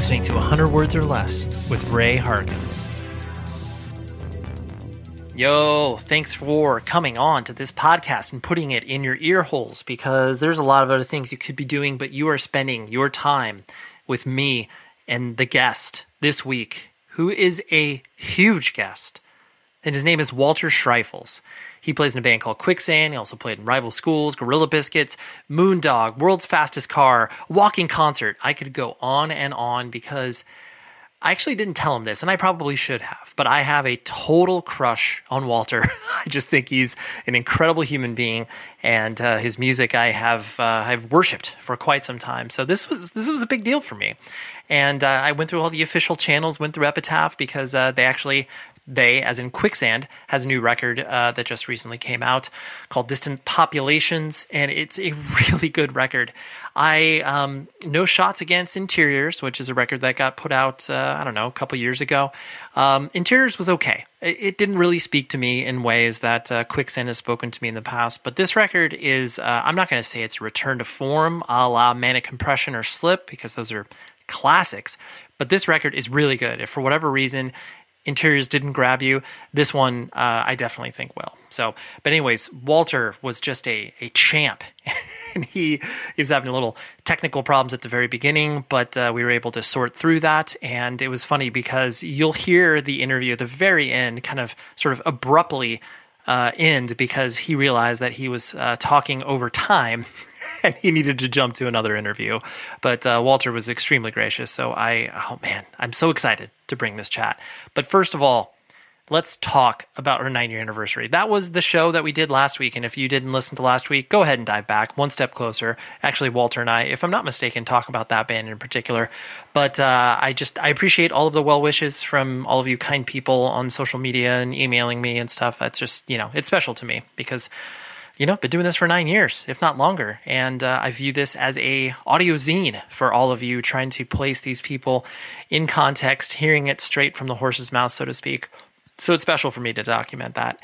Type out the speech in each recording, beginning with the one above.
listening to 100 Words or Less with Ray Harkins. Yo, thanks for coming on to this podcast and putting it in your ear holes because there's a lot of other things you could be doing, but you are spending your time with me and the guest this week, who is a huge guest. And his name is Walter Schreifels. He plays in a band called Quicksand. He also played in Rival Schools, Gorilla Biscuits, Moondog, World's Fastest Car, Walking Concert. I could go on and on because I actually didn't tell him this, and I probably should have, but I have a total crush on Walter. I just think he's an incredible human being, and uh, his music I have uh, I've worshipped for quite some time. So this was this was a big deal for me, and uh, I went through all the official channels, went through Epitaph because uh, they actually they, as in Quicksand, has a new record uh, that just recently came out called Distant Populations, and it's a really good record. I um, No Shots Against Interiors, which is a record that got put out, uh, I don't know, a couple years ago. Um, Interiors was okay. It, it, didn't really speak to me in ways that uh, Quicksand has spoken to me in the past, but this record is, uh, I'm not going to say it's a return to form a la Manic Compression or Slip, because those are classics. But this record is really good. If for whatever reason interiors didn't grab you. This one, uh, I definitely think will. So, but anyways, Walter was just a a champ, and he he was having a little technical problems at the very beginning, but uh, we were able to sort through that. And it was funny because you'll hear the interview at the very end, kind of sort of abruptly. Uh, end because he realized that he was uh, talking over time and he needed to jump to another interview. But uh, Walter was extremely gracious. So I, oh man, I'm so excited to bring this chat. But first of all, let's talk about our nine year anniversary. That was the show that we did last week. And if you didn't listen to last week, go ahead and dive back one step closer. Actually, Walter and I, if I'm not mistaken, talk about that band in particular. But uh, I just, I appreciate all of the well wishes from all of you kind people on social media and emailing me and stuff. That's just, you know, it's special to me because you know, I've been doing this for nine years, if not longer, and uh, I view this as a audio zine for all of you, trying to place these people in context, hearing it straight from the horse's mouth, so to speak. So it's special for me to document that.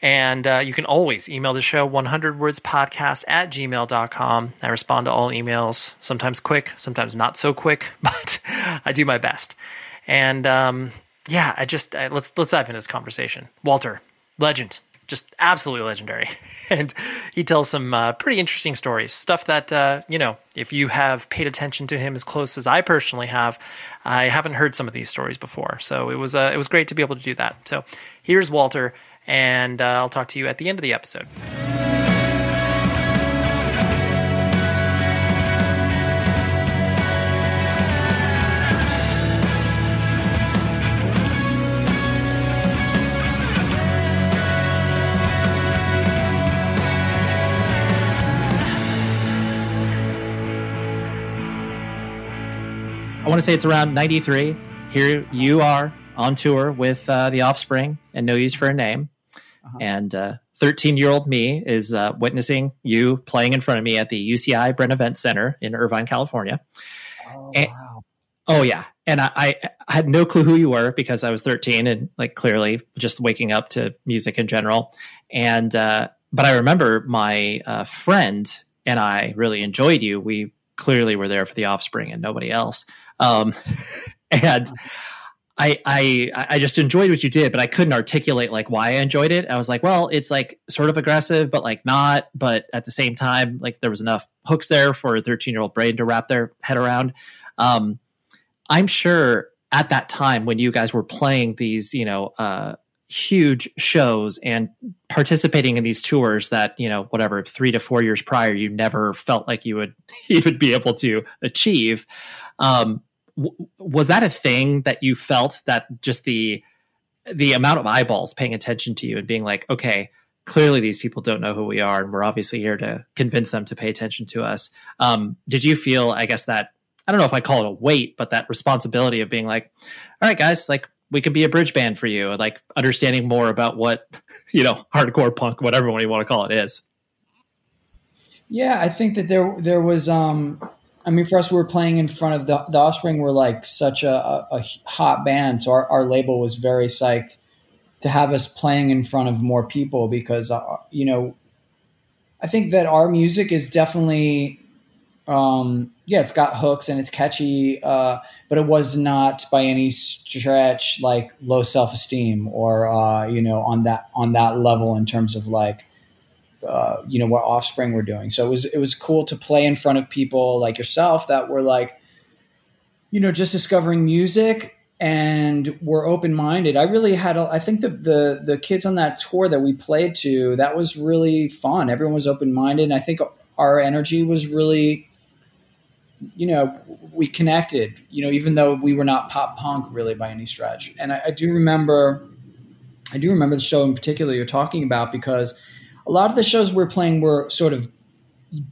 And uh, you can always email the show 100 words podcast at gmail.com. I respond to all emails, sometimes quick, sometimes not so quick, but I do my best. And um, yeah, I just I, let's let's dive into this conversation. Walter, legend, just absolutely legendary. and he tells some uh, pretty interesting stories, stuff that, uh, you know, if you have paid attention to him as close as I personally have, I haven't heard some of these stories before. So it was, uh, it was great to be able to do that. So here's Walter, and uh, I'll talk to you at the end of the episode. Want to say it's around 93. Here you are on tour with uh, The Offspring and No Use for a Name. Uh-huh. And 13 uh, year old me is uh, witnessing you playing in front of me at the UCI Bren Event Center in Irvine, California. Oh, and, wow. oh yeah. And I, I, had no clue who you were because I was 13 and like clearly just waking up to music in general. And, uh, but I remember my uh, friend and I really enjoyed you. We clearly were there for the offspring and nobody else. Um, and I, I I just enjoyed what you did, but I couldn't articulate like why I enjoyed it. I was like, well, it's like sort of aggressive, but like not. But at the same time, like there was enough hooks there for a 13 year old brain to wrap their head around. Um, I'm sure at that time when you guys were playing these, you know, uh, huge shows and participating in these tours that you know whatever three to four years prior you never felt like you would even be able to achieve um, was that a thing that you felt that just the the amount of eyeballs paying attention to you and being like okay clearly these people don't know who we are and we're obviously here to convince them to pay attention to us um, did you feel i guess that i don't know if i call it a weight but that responsibility of being like all right guys like we could be a bridge band for you, like understanding more about what, you know, hardcore punk, whatever one you want to call it is. Yeah, I think that there there was um I mean for us we were playing in front of the the Offspring were like such a, a, a hot band, so our, our label was very psyched to have us playing in front of more people because uh, you know I think that our music is definitely um, yeah, it's got hooks and it's catchy, uh, but it was not by any stretch like low self esteem or uh, you know on that on that level in terms of like uh, you know what Offspring were doing. So it was it was cool to play in front of people like yourself that were like you know just discovering music and were open minded. I really had a, I think the the the kids on that tour that we played to that was really fun. Everyone was open minded, and I think our energy was really you know, we connected, you know, even though we were not pop punk really by any stretch. And I, I, do remember, I do remember the show in particular you're talking about because a lot of the shows we're playing were sort of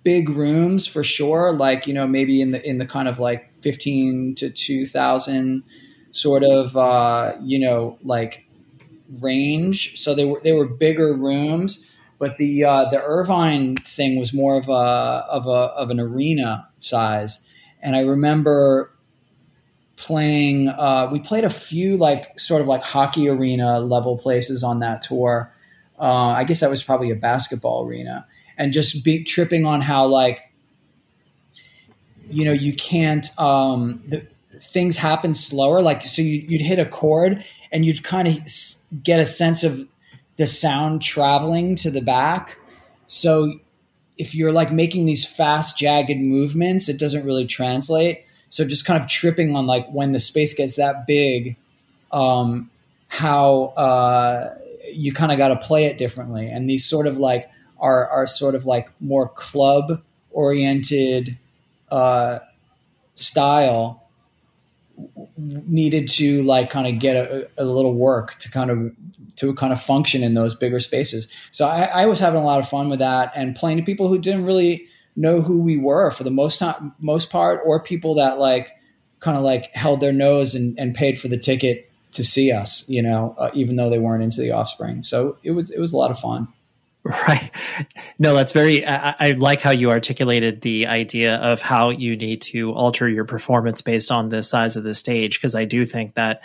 big rooms for sure, like, you know, maybe in the, in the kind of like 15 to 2000 sort of, uh, you know, like range. So they were, they were bigger rooms but the uh, the Irvine thing was more of a of a of an arena size, and I remember playing. Uh, we played a few like sort of like hockey arena level places on that tour. Uh, I guess that was probably a basketball arena, and just be tripping on how like you know you can't um, the, things happen slower. Like so, you, you'd hit a chord and you'd kind of get a sense of the sound traveling to the back. So if you're like making these fast, jagged movements, it doesn't really translate. So just kind of tripping on like when the space gets that big, um, how uh, you kind of got to play it differently. And these sort of like are are sort of like more club oriented uh, style needed to like kind of get a, a, little work to kind of to kind of function in those bigger spaces. So I, I, was having a lot of fun with that and playing to people who didn't really know who we were for the most time, most part, or people that like kind of like held their nose and, and paid for the ticket to see us, you know, uh, even though they weren't into the Offspring. So it was it was a lot of fun. Right. No, that's very, I, I, like how you articulated the idea of how you need to alter your performance based on the size of the stage. Cause I do think that,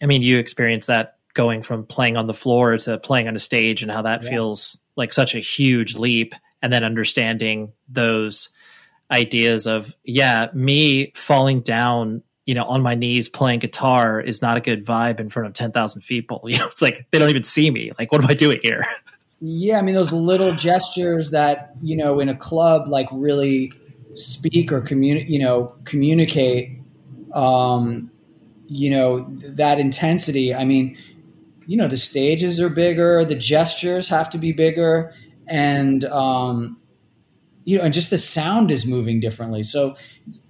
I mean, you experience that going from playing on the floor to playing on a stage and how that yeah. feels like such a huge leap. And then understanding those ideas of, yeah, me falling down you know, on my knees playing guitar is not a good vibe in front of 10,000 people. You know, it's like they don't even see me. Like, what am I doing here? Yeah, I mean those little gestures that you know in a club like really speak or communicate, you know, communicate. Um, you know that intensity. I mean, you know the stages are bigger, the gestures have to be bigger, and um, you know, and just the sound is moving differently. So,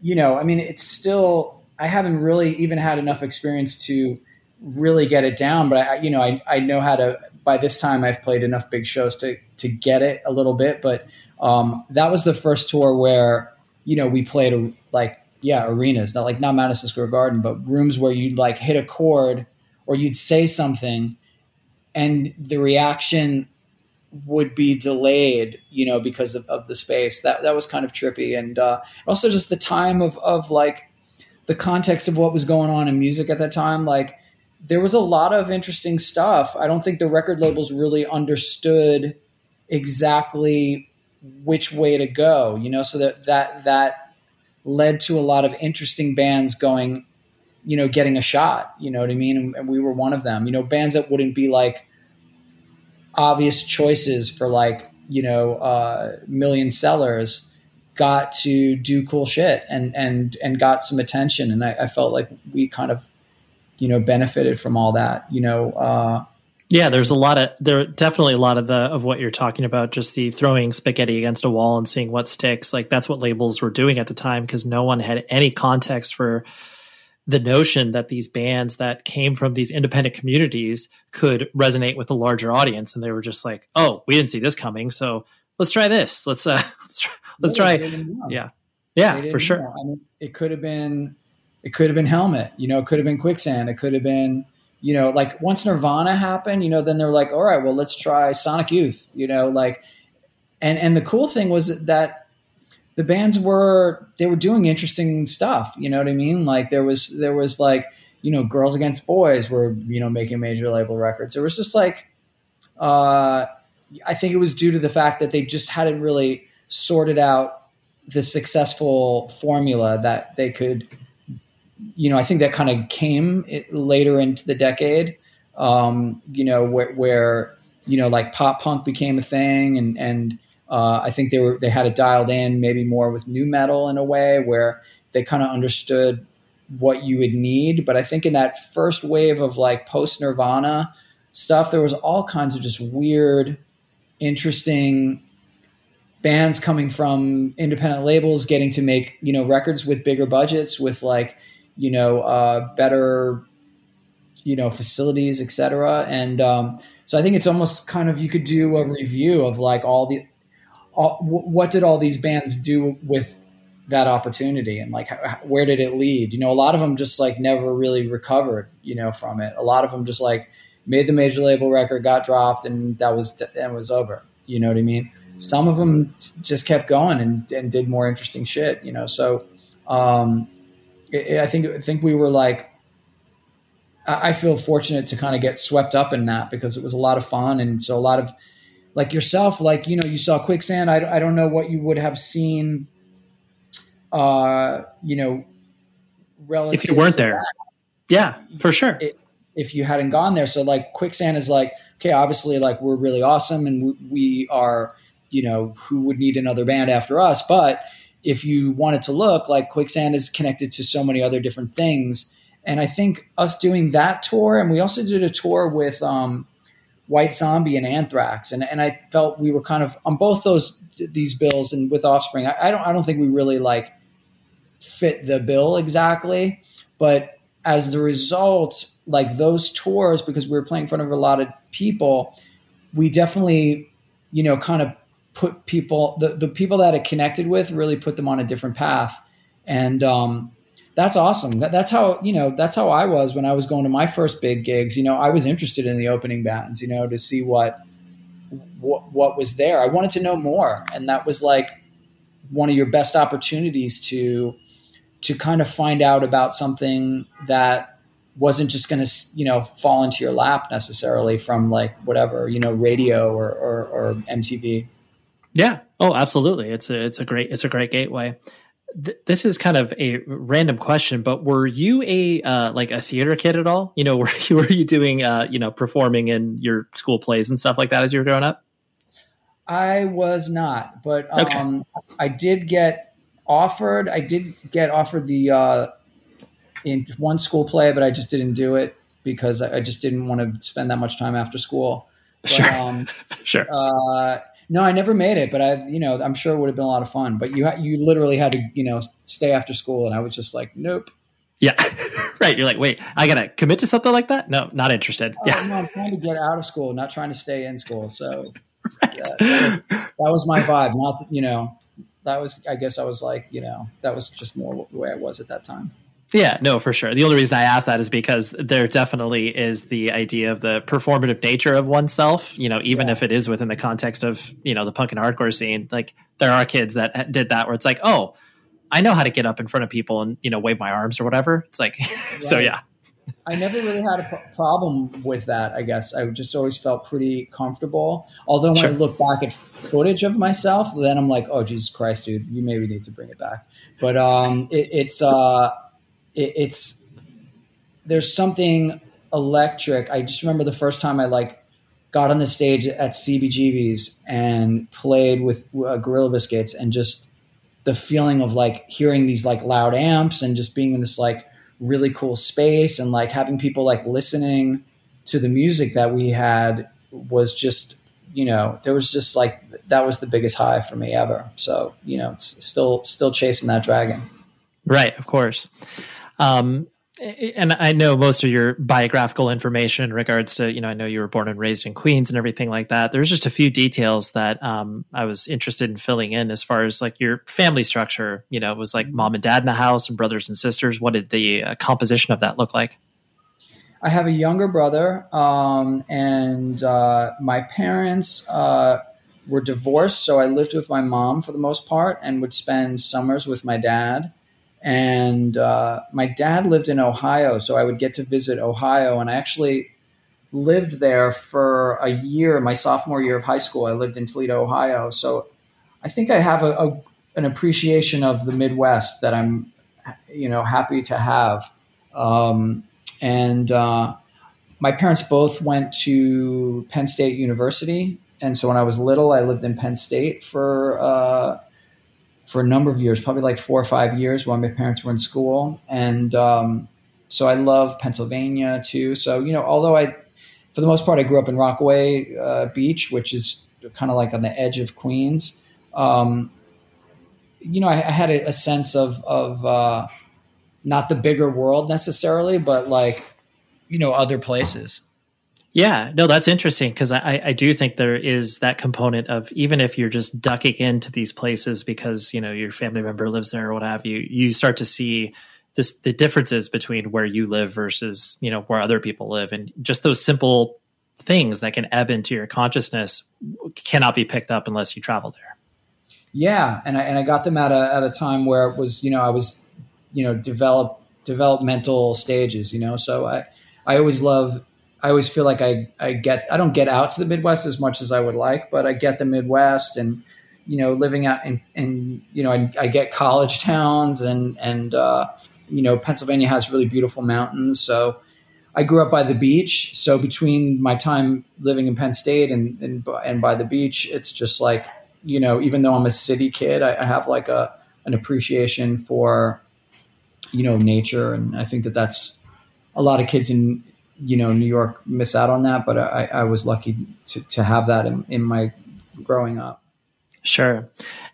you know, I mean, it's still. I haven't really even had enough experience to really get it down, but I, you know, I, I know how to by this time I've played enough big shows to to get it a little bit. But um, that was the first tour where you know we played a, like yeah, arenas, not like not Madison Square Garden, but rooms where you'd like hit a chord or you'd say something and the reaction would be delayed, you know, because of, of the space. That that was kind of trippy, and uh, also just the time of of like the context of what was going on in music at that time. Like there was a lot of interesting stuff. I don't think the record labels really understood exactly which way to go, you know, so that that that led to a lot of interesting bands going, you know, getting a shot. You know what I mean? And, and we were one of them. You know, bands that wouldn't be like obvious choices for like you know uh, million sellers got to do cool shit and and and got some attention. And I, I, felt like we kind of you know benefited from all that you know uh, yeah there's a lot of there definitely a lot of the of what you're talking about just the throwing spaghetti against a wall and seeing what sticks. Like that's what labels were doing at the time because no one had any context for the notion that these bands that came from these independent communities could resonate with a larger audience. And they were just like oh we didn't see this coming so let's try this. Let's uh let's try, let's try yeah yeah for sure I mean, it could have been it could have been helmet you know it could have been quicksand it could have been you know like once nirvana happened you know then they're like all right well let's try sonic youth you know like and and the cool thing was that the bands were they were doing interesting stuff. You know what I mean? Like there was there was like you know Girls Against Boys were you know making major label records. There was just like uh, I think it was due to the fact that they just hadn't really sorted out the successful formula that they could. You know, I think that kind of came later into the decade. Um, you know, where, where you know like pop punk became a thing and and uh, I think they were they had it dialed in maybe more with nu metal in a way where they kind of understood what you would need. But I think in that first wave of like post Nirvana stuff, there was all kinds of just weird, interesting bands coming from independent labels getting to make you know records with bigger budgets with like you know uh, better you know facilities etc and um, so i think it's almost kind of you could do a review of like all the all, what did all these bands do with that opportunity? And like how, where did it lead? You know a lot of them just like never really recovered you know from it. A lot of them just like made the major label record got dropped and that was and was over. You know what i mean some of them just kept going and, and did more interesting shit you know so um, it, i think i think we were like I feel fortunate to kind of get swept up in that because it was a lot of fun and so a lot of like yourself, like, you know, you saw quicksand. I, I don't know what you would have seen, uh, you know, relative if you weren't there. That. Yeah, for sure. It, if you hadn't gone there. So like quicksand is like, okay, obviously like we're really awesome and we, we are, you know, who would need another band after us. But if you wanted to look like quicksand is connected to so many other different things. And I think us doing that tour, and we also did a tour with um, White Zombie and Anthrax, and and I felt we were kind of on both those these bills and with Offspring. I, I don't I don't think we really like fit the bill exactly, but as a result, like those tours, because we were playing in front of a lot of people, we definitely, you know, kind of put people the the people that it connected with really put them on a different path, and um, that's awesome. That, that's how you know that's how I was when I was going to my first big gigs. You know, I was interested in the opening bands. You know, to see what what, what was there. I wanted to know more, and that was like one of your best opportunities to to kind of find out about something that wasn't just going to you know fall into your lap necessarily from like whatever you know radio or, or, or MTV. Yeah. Oh, absolutely. It's a it's a great it's a great gateway this is kind of a random question, but were you a uh, like a theater kid at all? You know, were you were you doing uh, you know performing in your school plays and stuff like that as you were growing up? I was not, but um, okay. I did get offered. I did get offered the uh, in one school play, but I just didn't do it because I just didn't want to spend that much time after school. But, sure. Um, sure. Uh, no, I never made it, but I, you know, I'm sure it would have been a lot of fun. But you, you literally had to, you know, stay after school, and I was just like, nope. Yeah, right. You're like, wait, I gotta commit to something like that? No, not interested. Oh, yeah, no, I'm trying to get out of school, not trying to stay in school. So right. that, that, was my vibe. Not, you know, that was I guess I was like you know that was just more the way I was at that time. Yeah, no, for sure. The only reason I ask that is because there definitely is the idea of the performative nature of oneself, you know, even yeah. if it is within the context of, you know, the punk and hardcore scene. Like there are kids that did that where it's like, oh, I know how to get up in front of people and, you know, wave my arms or whatever. It's like, right. so yeah. I never really had a problem with that, I guess. I just always felt pretty comfortable. Although when sure. I look back at footage of myself, then I'm like, oh, Jesus Christ, dude, you maybe need to bring it back. But um, it, it's, uh, it, it's there's something electric. I just remember the first time I like got on the stage at CBGB's and played with uh, Gorilla Biscuits and just the feeling of like hearing these like loud amps and just being in this like really cool space and like having people like listening to the music that we had was just you know there was just like that was the biggest high for me ever. So you know still still chasing that dragon. Right of course um, and I know most of your biographical information in regards to, you know, I know you were born and raised in Queens and everything like that. There's just a few details that um, I was interested in filling in as far as like your family structure. You know, it was like mom and dad in the house and brothers and sisters. What did the uh, composition of that look like? I have a younger brother, um, and uh, my parents uh, were divorced, so I lived with my mom for the most part and would spend summers with my dad and uh, my dad lived in Ohio, so I would get to visit Ohio, and I actually lived there for a year. My sophomore year of high school, I lived in Toledo, Ohio. So I think I have a, a an appreciation of the Midwest that I'm, you know, happy to have. Um, and uh, my parents both went to Penn State University, and so when I was little, I lived in Penn State for uh, for a number of years, probably like four or five years while my parents were in school. And um, so I love Pennsylvania too. So, you know, although I, for the most part, I grew up in Rockaway uh, Beach, which is kind of like on the edge of Queens. Um, you know, I, I had a, a, sense of, of uh, not the bigger world necessarily, but like, you know, other places. Yeah, no, that's interesting because I, I do think there is that component of even if you're just ducking into these places because you know your family member lives there or what have you, you start to see this the differences between where you live versus you know where other people live, and just those simple things that can ebb into your consciousness cannot be picked up unless you travel there. Yeah, and I and I got them at a at a time where it was you know I was you know develop developmental stages, you know, so I I always love I always feel like I, I get I don't get out to the Midwest as much as I would like, but I get the Midwest and you know living out in, in you know I, I, get college towns and and uh, you know Pennsylvania has really beautiful mountains, so I grew up by the beach. So between my time living in Penn State and and, and by the beach, it's just like you know even though I'm a city kid, I, I have like a an appreciation for you know nature, and I think that that's a lot of kids in you know, New York miss out on that, but I, I was lucky to, to have that in, in my growing up. Sure.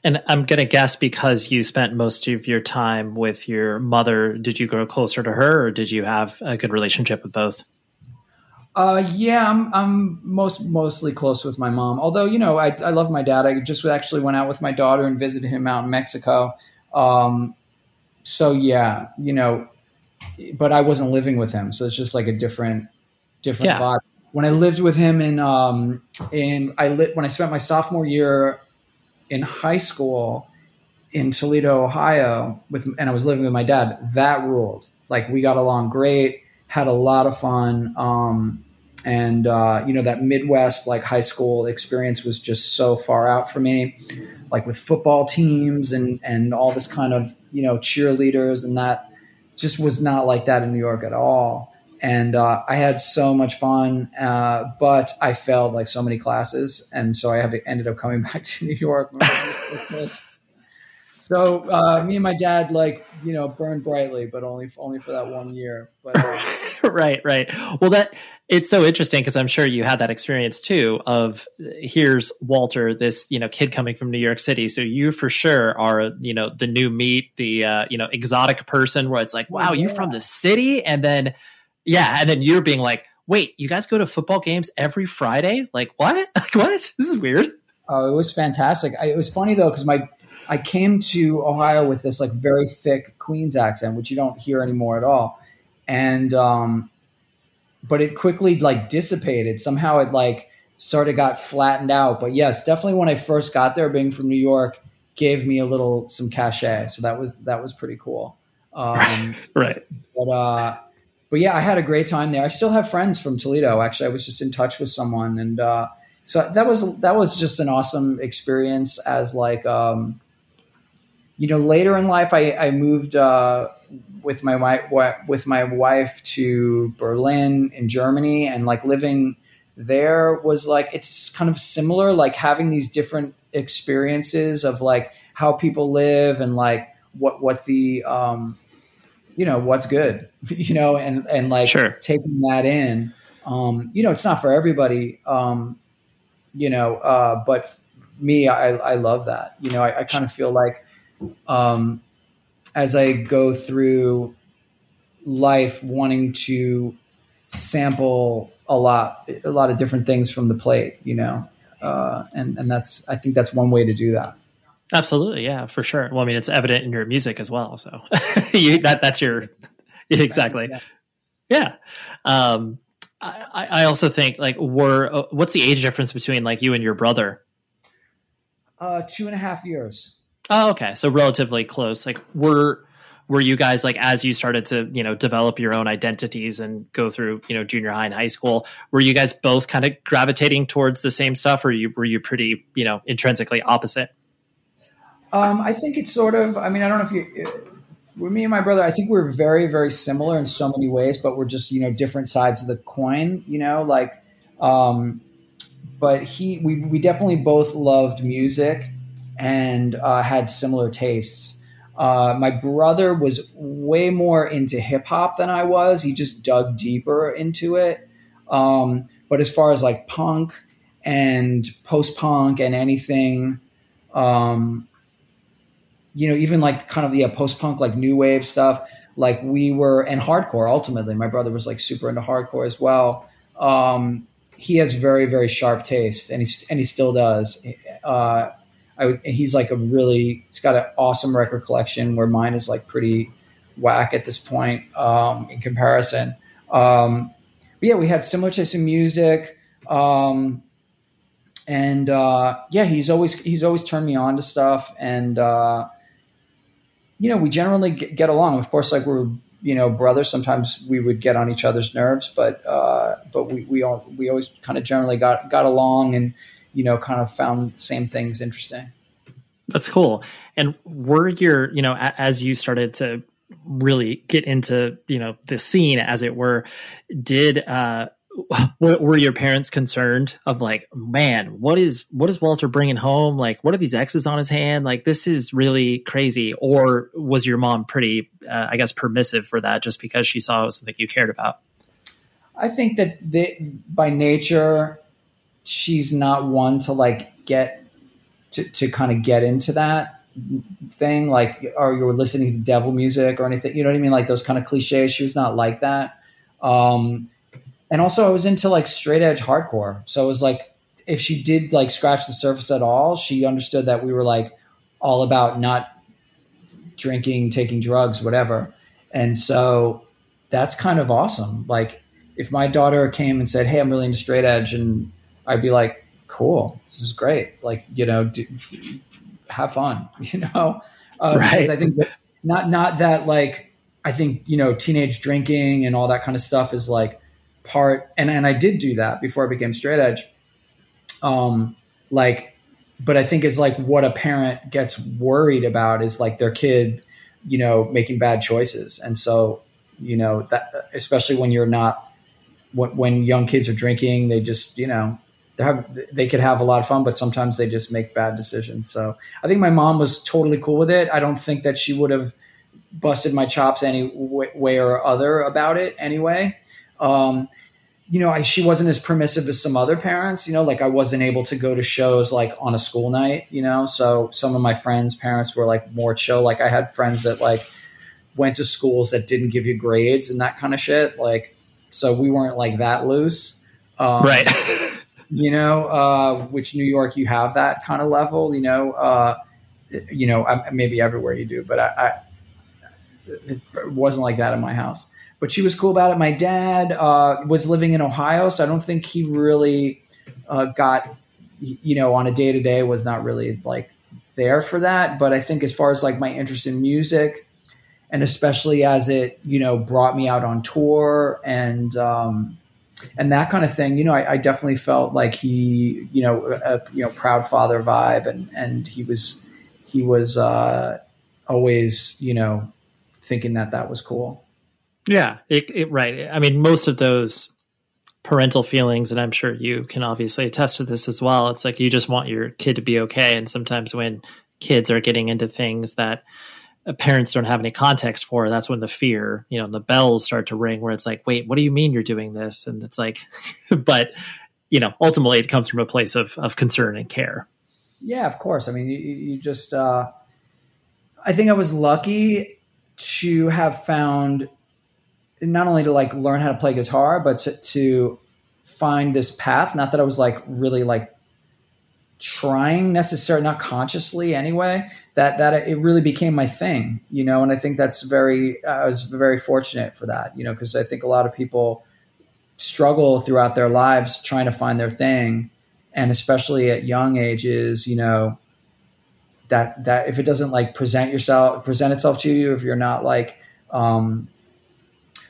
And I'm going to guess because you spent most of your time with your mother, did you grow closer to her or did you have a good relationship with both? Uh, yeah, I'm, I'm most, mostly close with my mom. Although, you know, I, I love my dad. I just actually went out with my daughter and visited him out in Mexico. Um, so yeah, you know, but I wasn't living with him, so it's just like a different different yeah. vibe. When I lived with him in um in I lit when I spent my sophomore year in high school in Toledo, Ohio, with and I was living with my dad. That ruled. Like we got along great, had a lot of fun. Um, and uh, you know that Midwest like high school experience was just so far out for me, like with football teams and and all this kind of you know cheerleaders and that just was not like that in New York at all. And uh, I had so much fun, uh, but I failed like so many classes, and so I had to, ended up coming back to New York. so uh, me and my dad, like you know, burned brightly, but only only for that one year. But uh, right, right. Well, that it's so interesting because I'm sure you had that experience too. Of here's Walter, this you know kid coming from New York City. So you for sure are you know the new meat, the uh, you know exotic person where it's like, wow, yeah. you from the city, and then yeah, and then you're being like, wait, you guys go to football games every Friday? Like what? Like what? This is weird. Oh, it was fantastic. I, it was funny though because my I came to Ohio with this like very thick Queens accent, which you don't hear anymore at all, and um, but it quickly like dissipated. Somehow it like sort of got flattened out. But yes, definitely when I first got there, being from New York, gave me a little some cachet. So that was that was pretty cool. Um, right. But uh, but yeah, I had a great time there. I still have friends from Toledo. Actually, I was just in touch with someone, and uh, so that was that was just an awesome experience. As like, um, you know, later in life, I, I moved uh, with my wife with my wife to Berlin in Germany, and like living there was like it's kind of similar, like having these different experiences of like how people live and like what what the um, you know what's good you know and and like sure. taking that in um you know it's not for everybody um you know uh but me i i love that you know i, I kind of feel like um as i go through life wanting to sample a lot a lot of different things from the plate you know uh and and that's i think that's one way to do that Absolutely, yeah, for sure. Well, I mean, it's evident in your music as well. So you, that that's your exactly, yeah. yeah. Um, I, I also think like, were uh, what's the age difference between like you and your brother? Uh, two and a half years. Oh, okay, so relatively close. Like, were were you guys like as you started to you know develop your own identities and go through you know junior high and high school were you guys both kind of gravitating towards the same stuff or you were you pretty you know intrinsically opposite um, I think it's sort of. I mean, I don't know if you. With me and my brother, I think we're very, very similar in so many ways, but we're just you know different sides of the coin. You know, like, um, but he, we, we definitely both loved music and uh, had similar tastes. Uh, my brother was way more into hip hop than I was. He just dug deeper into it. Um, but as far as like punk and post punk and anything, um, you know, even like kind of the yeah, post punk, like new wave stuff. Like we were, and hardcore. Ultimately, my brother was like super into hardcore as well. Um, he has very very sharp taste, and he and he still does. Uh, I, he's like a really he's got an awesome record collection where mine is like pretty whack at this point um, in comparison. Um, but yeah, we had similar taste in music. Um, and uh, yeah, he's always he's always turned me on to stuff, and uh, you know, we generally get along. Of course, like we're you know brothers. Sometimes we would get on each other's nerves, but uh, but we we all we always kind of generally got got along, and you know, kind of found the same things interesting. That's cool. And were your you know as you started to really get into you know the scene as it were did uh were your parents concerned of like man what is what is walter bringing home like what are these x's on his hand like this is really crazy or was your mom pretty uh, i guess permissive for that just because she saw it was something you cared about i think that they, by nature she's not one to like get to, to kind of get into that thing like or you're listening to devil music or anything you know what i mean like those kind of cliches she was not like that um, and also I was into like straight edge hardcore. So it was like if she did like scratch the surface at all, she understood that we were like all about not drinking, taking drugs, whatever. And so that's kind of awesome. Like if my daughter came and said, "Hey, I'm really into straight edge," and I'd be like, "Cool, this is great." Like you know, do, do, have fun. You know, uh, right? Because I think not not that like I think you know teenage drinking and all that kind of stuff is like part and and I did do that before I became straight edge. Um like but I think it's like what a parent gets worried about is like their kid, you know, making bad choices. And so, you know, that especially when you're not when, when young kids are drinking, they just, you know, have they could have a lot of fun, but sometimes they just make bad decisions. So I think my mom was totally cool with it. I don't think that she would have busted my chops any way or other about it anyway. Um, you know, I, she wasn't as permissive as some other parents, you know, like I wasn't able to go to shows like on a school night, you know, so some of my friends' parents were like more chill. Like I had friends that like went to schools that didn't give you grades and that kind of shit. Like, so we weren't like that loose. Um, right. you know, uh, which New York, you have that kind of level, you know, uh, you know, maybe everywhere you do, but I, I it wasn't like that in my house. But she was cool about it. My dad uh, was living in Ohio, so I don't think he really uh, got, you know, on a day to day was not really like there for that. But I think as far as like my interest in music, and especially as it, you know, brought me out on tour and um, and that kind of thing, you know, I, I definitely felt like he, you know, a you know proud father vibe, and and he was he was uh, always, you know, thinking that that was cool. Yeah, it, it, right. I mean, most of those parental feelings, and I'm sure you can obviously attest to this as well. It's like you just want your kid to be okay, and sometimes when kids are getting into things that parents don't have any context for, that's when the fear, you know, the bells start to ring. Where it's like, wait, what do you mean you're doing this? And it's like, but you know, ultimately, it comes from a place of of concern and care. Yeah, of course. I mean, you, you just. Uh, I think I was lucky to have found not only to like learn how to play guitar, but to, to find this path. Not that I was like really like trying necessarily, not consciously anyway. That that it really became my thing, you know. And I think that's very. I was very fortunate for that, you know, because I think a lot of people struggle throughout their lives trying to find their thing, and especially at young ages, you know. That, that if it doesn't like present yourself present itself to you if you're not like um,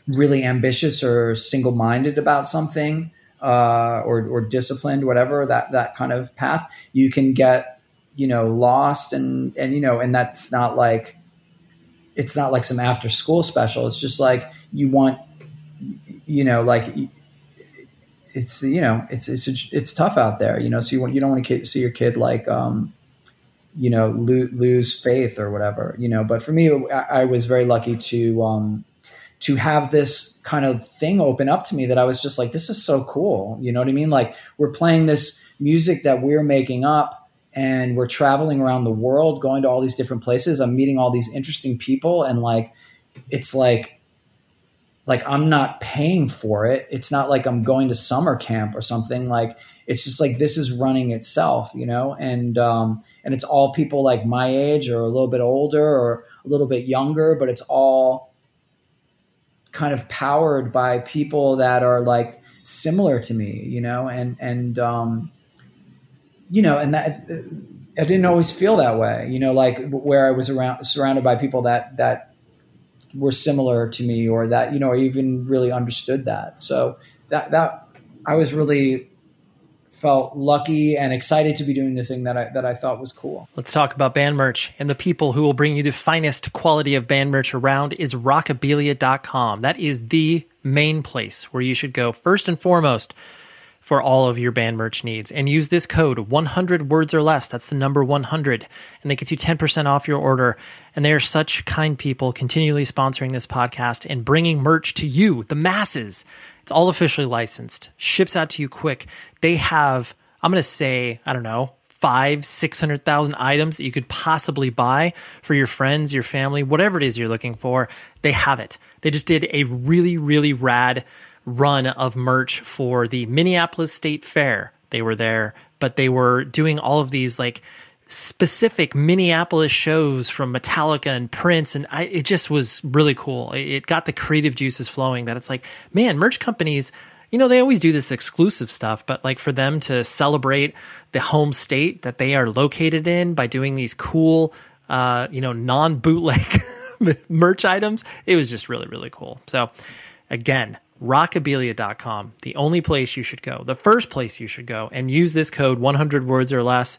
really ambitious or single minded about something uh, or, or disciplined, whatever that that kind of path, you can get you know lost and and you know and that's not like it's not like some after school special. It's just like you want you know like it's you know it's it's it's tough out there you know so you want you don't want to see your kid like um you know lo- lose faith or whatever you know but for me I, I was very lucky to um to have this kind of thing open up to me that I was just like, this is so cool. You know what I mean? Like we're playing this music that we're making up and we're traveling around the world, going to all these different places. I'm meeting all these interesting people and like, it's like, like I'm not paying for it. It's not like I'm going to summer camp or something. Like it's just like this is running itself, you know. And um, and it's all people like my age or a little bit older or a little bit younger, but it's all kind of powered by people that are like similar to me, you know, and and um, you know, and that I didn't always feel that way, you know, like where I was around surrounded by people that that were similar to me or that you know even really understood that. So that that I was really felt lucky and excited to be doing the thing that I that I thought was cool. Let's talk about band merch. And the people who will bring you the finest quality of band merch around is rockabilia.com. That is the main place where you should go first and foremost for all of your band merch needs. And use this code 100 words or less. That's the number 100. And that gets you 10% off your order. And they are such kind people continually sponsoring this podcast and bringing merch to you, the masses. It's all officially licensed, ships out to you quick. They have, I'm going to say, I don't know, five, 600,000 items that you could possibly buy for your friends, your family, whatever it is you're looking for. They have it. They just did a really, really rad run of merch for the Minneapolis State Fair. They were there, but they were doing all of these like specific Minneapolis shows from Metallica and Prince, and I, it just was really cool. It got the creative juices flowing. That it's like, man, merch companies, you know, they always do this exclusive stuff, but like for them to celebrate the home state that they are located in by doing these cool, uh, you know, non bootleg merch items, it was just really, really cool. So, again, rockabilia.com, the only place you should go, the first place you should go, and use this code 100 words or less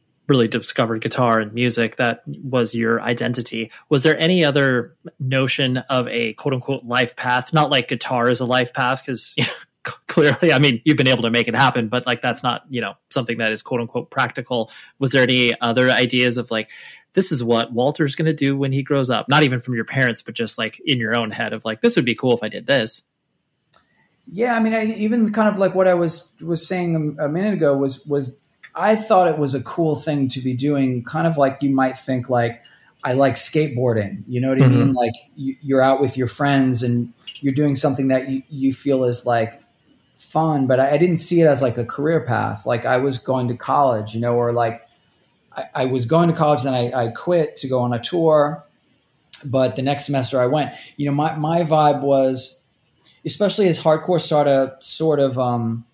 really discovered guitar and music that was your identity. Was there any other notion of a quote unquote life path? Not like guitar is a life path because you know, clearly i mean you've been able to make it happen but like that's not you know something that is quote unquote practical. Was there any other ideas of like this is what walter's going to do when he grows up? Not even from your parents but just like in your own head of like this would be cool if i did this. Yeah, I mean, I, even kind of like what I was was saying a, a minute ago was was I thought it was a cool thing to be doing, kind of like you might think like I like skateboarding. You know what mm-hmm. I mean? Like you, are out with your friends and you're doing something that you, you feel is like fun, but I, I, didn't see it as like a career path. Like I was going to college, you know, or like I, I was going to college, then I, I quit to go on a tour. But the next semester I went, you know, my, my vibe was, especially as hardcore started sort of, um,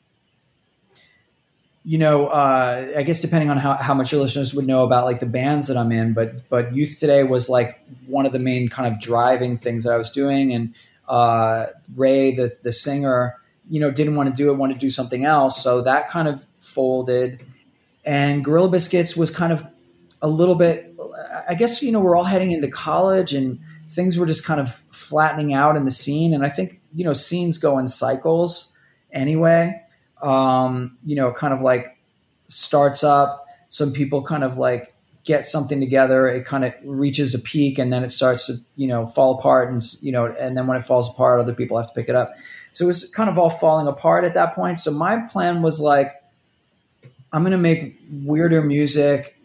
you know, uh, I guess depending on how, how much your listeners would know about like the bands that I'm in, but but Youth Today was like one of the main kind of driving things that I was doing, and uh, Ray, the the singer, you know, didn't want to do it, wanted to do something else, so that kind of folded, and Gorilla Biscuits was kind of a little bit, I guess you know, we're all heading into college and things were just kind of flattening out in the scene, and I think you know, scenes go in cycles anyway um, you know, kind of like starts up. Some people kind of like get something together. It kind of reaches a peak and then it starts to, you know, fall apart. And, you know, and then when it falls apart, other people have to pick it up. So it was kind of all falling apart at that point. So my plan was like, I'm going to make weirder music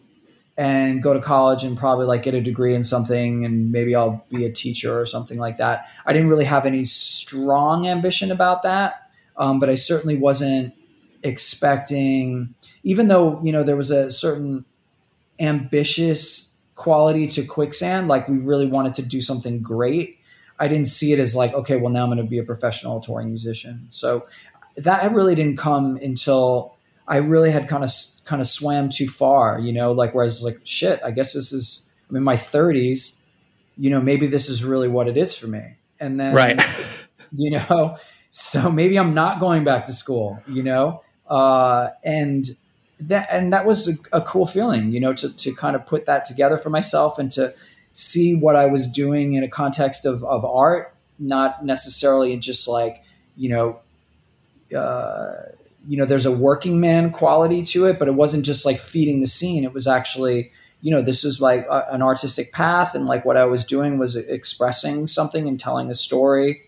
and go to college and probably like get a degree in something and maybe I'll be a teacher or something like that. I didn't really have any strong ambition about that. Um, but I certainly wasn't expecting, even though, you know, there was a certain ambitious quality to quicksand, like we really wanted to do something great. I didn't see it as like, okay, well, now I'm going to be a professional touring musician. So that really didn't come until I really had kind of kind of swam too far, you know, like whereas like shit, I guess this is I'm in my 30s, you know, maybe this is really what it is for me. And then right. you know, so maybe I'm not going back to school, you know? Uh, and that, and that was a, a, cool feeling, you know, to, to kind of put that together for myself and to see what I was doing in a context of, of art, not necessarily just like, you know, uh, you know, there's a working man quality to it, but it wasn't just like feeding the scene. It was actually, you know, this was like a, an artistic path, and like what I was doing was expressing something and telling a story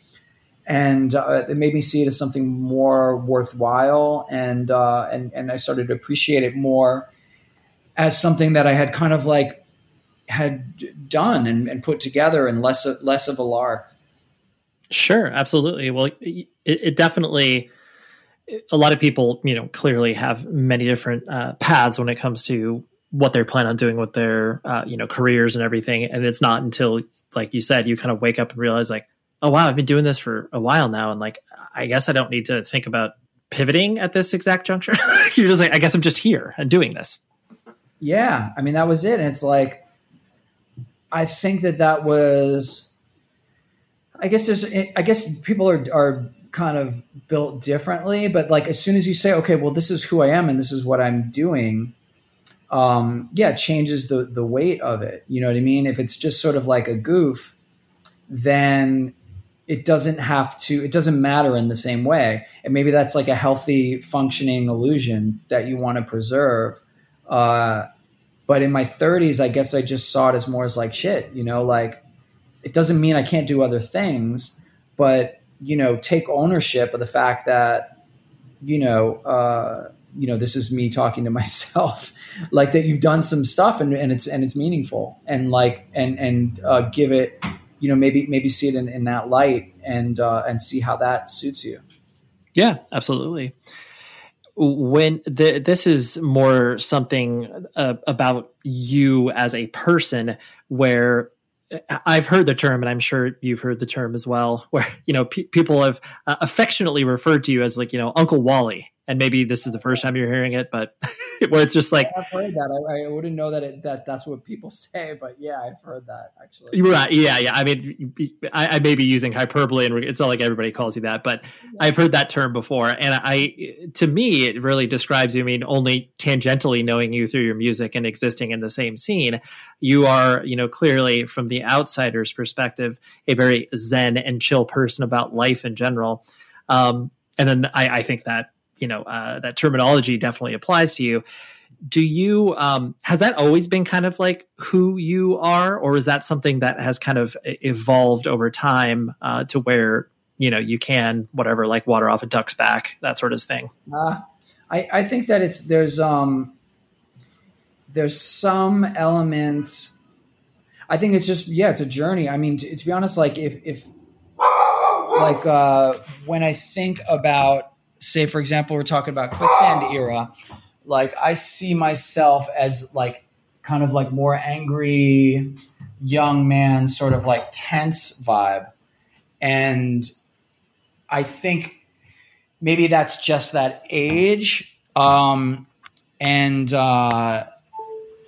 and uh, it made me see it as something more worthwhile, and uh, and and I started to appreciate it more as something that I had kind of like had done and, and put together, and less less of a lark. Sure, absolutely. Well, it, it definitely a lot of people, you know, clearly have many different uh, paths when it comes to what they're planning on doing with their, uh, you know, careers and everything. And it's not until, like you said, you kind of wake up and realize, like, oh wow, I've been doing this for a while now, and like I guess I don't need to think about pivoting at this exact juncture. You're just like, I guess I'm just here and doing this. Yeah, I mean that was it. And it's like, I think that that was. I guess there's. I guess people are are kind of built differently, but like as soon as you say, okay, well, this is who I am and this is what I'm doing. Um, yeah, it changes the the weight of it. You know what I mean? If it's just sort of like a goof, then it doesn't have to it doesn't matter in the same way. And maybe that's like a healthy functioning illusion that you want to preserve uh, but in my 30s i guess i just saw it as more as like shit you know like it doesn't mean i can't do other things but you know, take ownership of the fact that, you know, uh, you know, this is me talking to myself, like that you've done some stuff and, and it's and it's meaningful and like and and uh, give it, you know, maybe maybe see it in, in that light and uh, and see how that suits you. Yeah, absolutely. When the, this is more something uh, about you as a person, where I've heard the term, and I'm sure you've heard the term as well, where you know pe- people have uh, affectionately referred to you as like you know Uncle Wally, and maybe this is the first time you're hearing it, but where it's just like I've heard that. I, I wouldn't know that it, that that's what people say, but yeah, I've heard that actually. Right? Yeah, yeah. I mean, I, I may be using hyperbole, and it's not like everybody calls you that, but I've heard that term before, and I, to me, it really describes you. I mean, only tangentially knowing you through your music and existing in the same scene, you are, you know, clearly from the outsider's perspective, a very zen and chill person about life in general. Um, and then I, I think that you know uh, that terminology definitely applies to you. Do you um, has that always been kind of like who you are or is that something that has kind of evolved over time uh, to where you know you can whatever like water off a duck's back that sort of thing? Uh, I, I think that it's there's um there's some elements i think it's just yeah it's a journey. I mean to, to be honest like if if like uh when i think about say for example we're talking about quicksand era like i see myself as like kind of like more angry young man sort of like tense vibe. And i think maybe that's just that age. Um and uh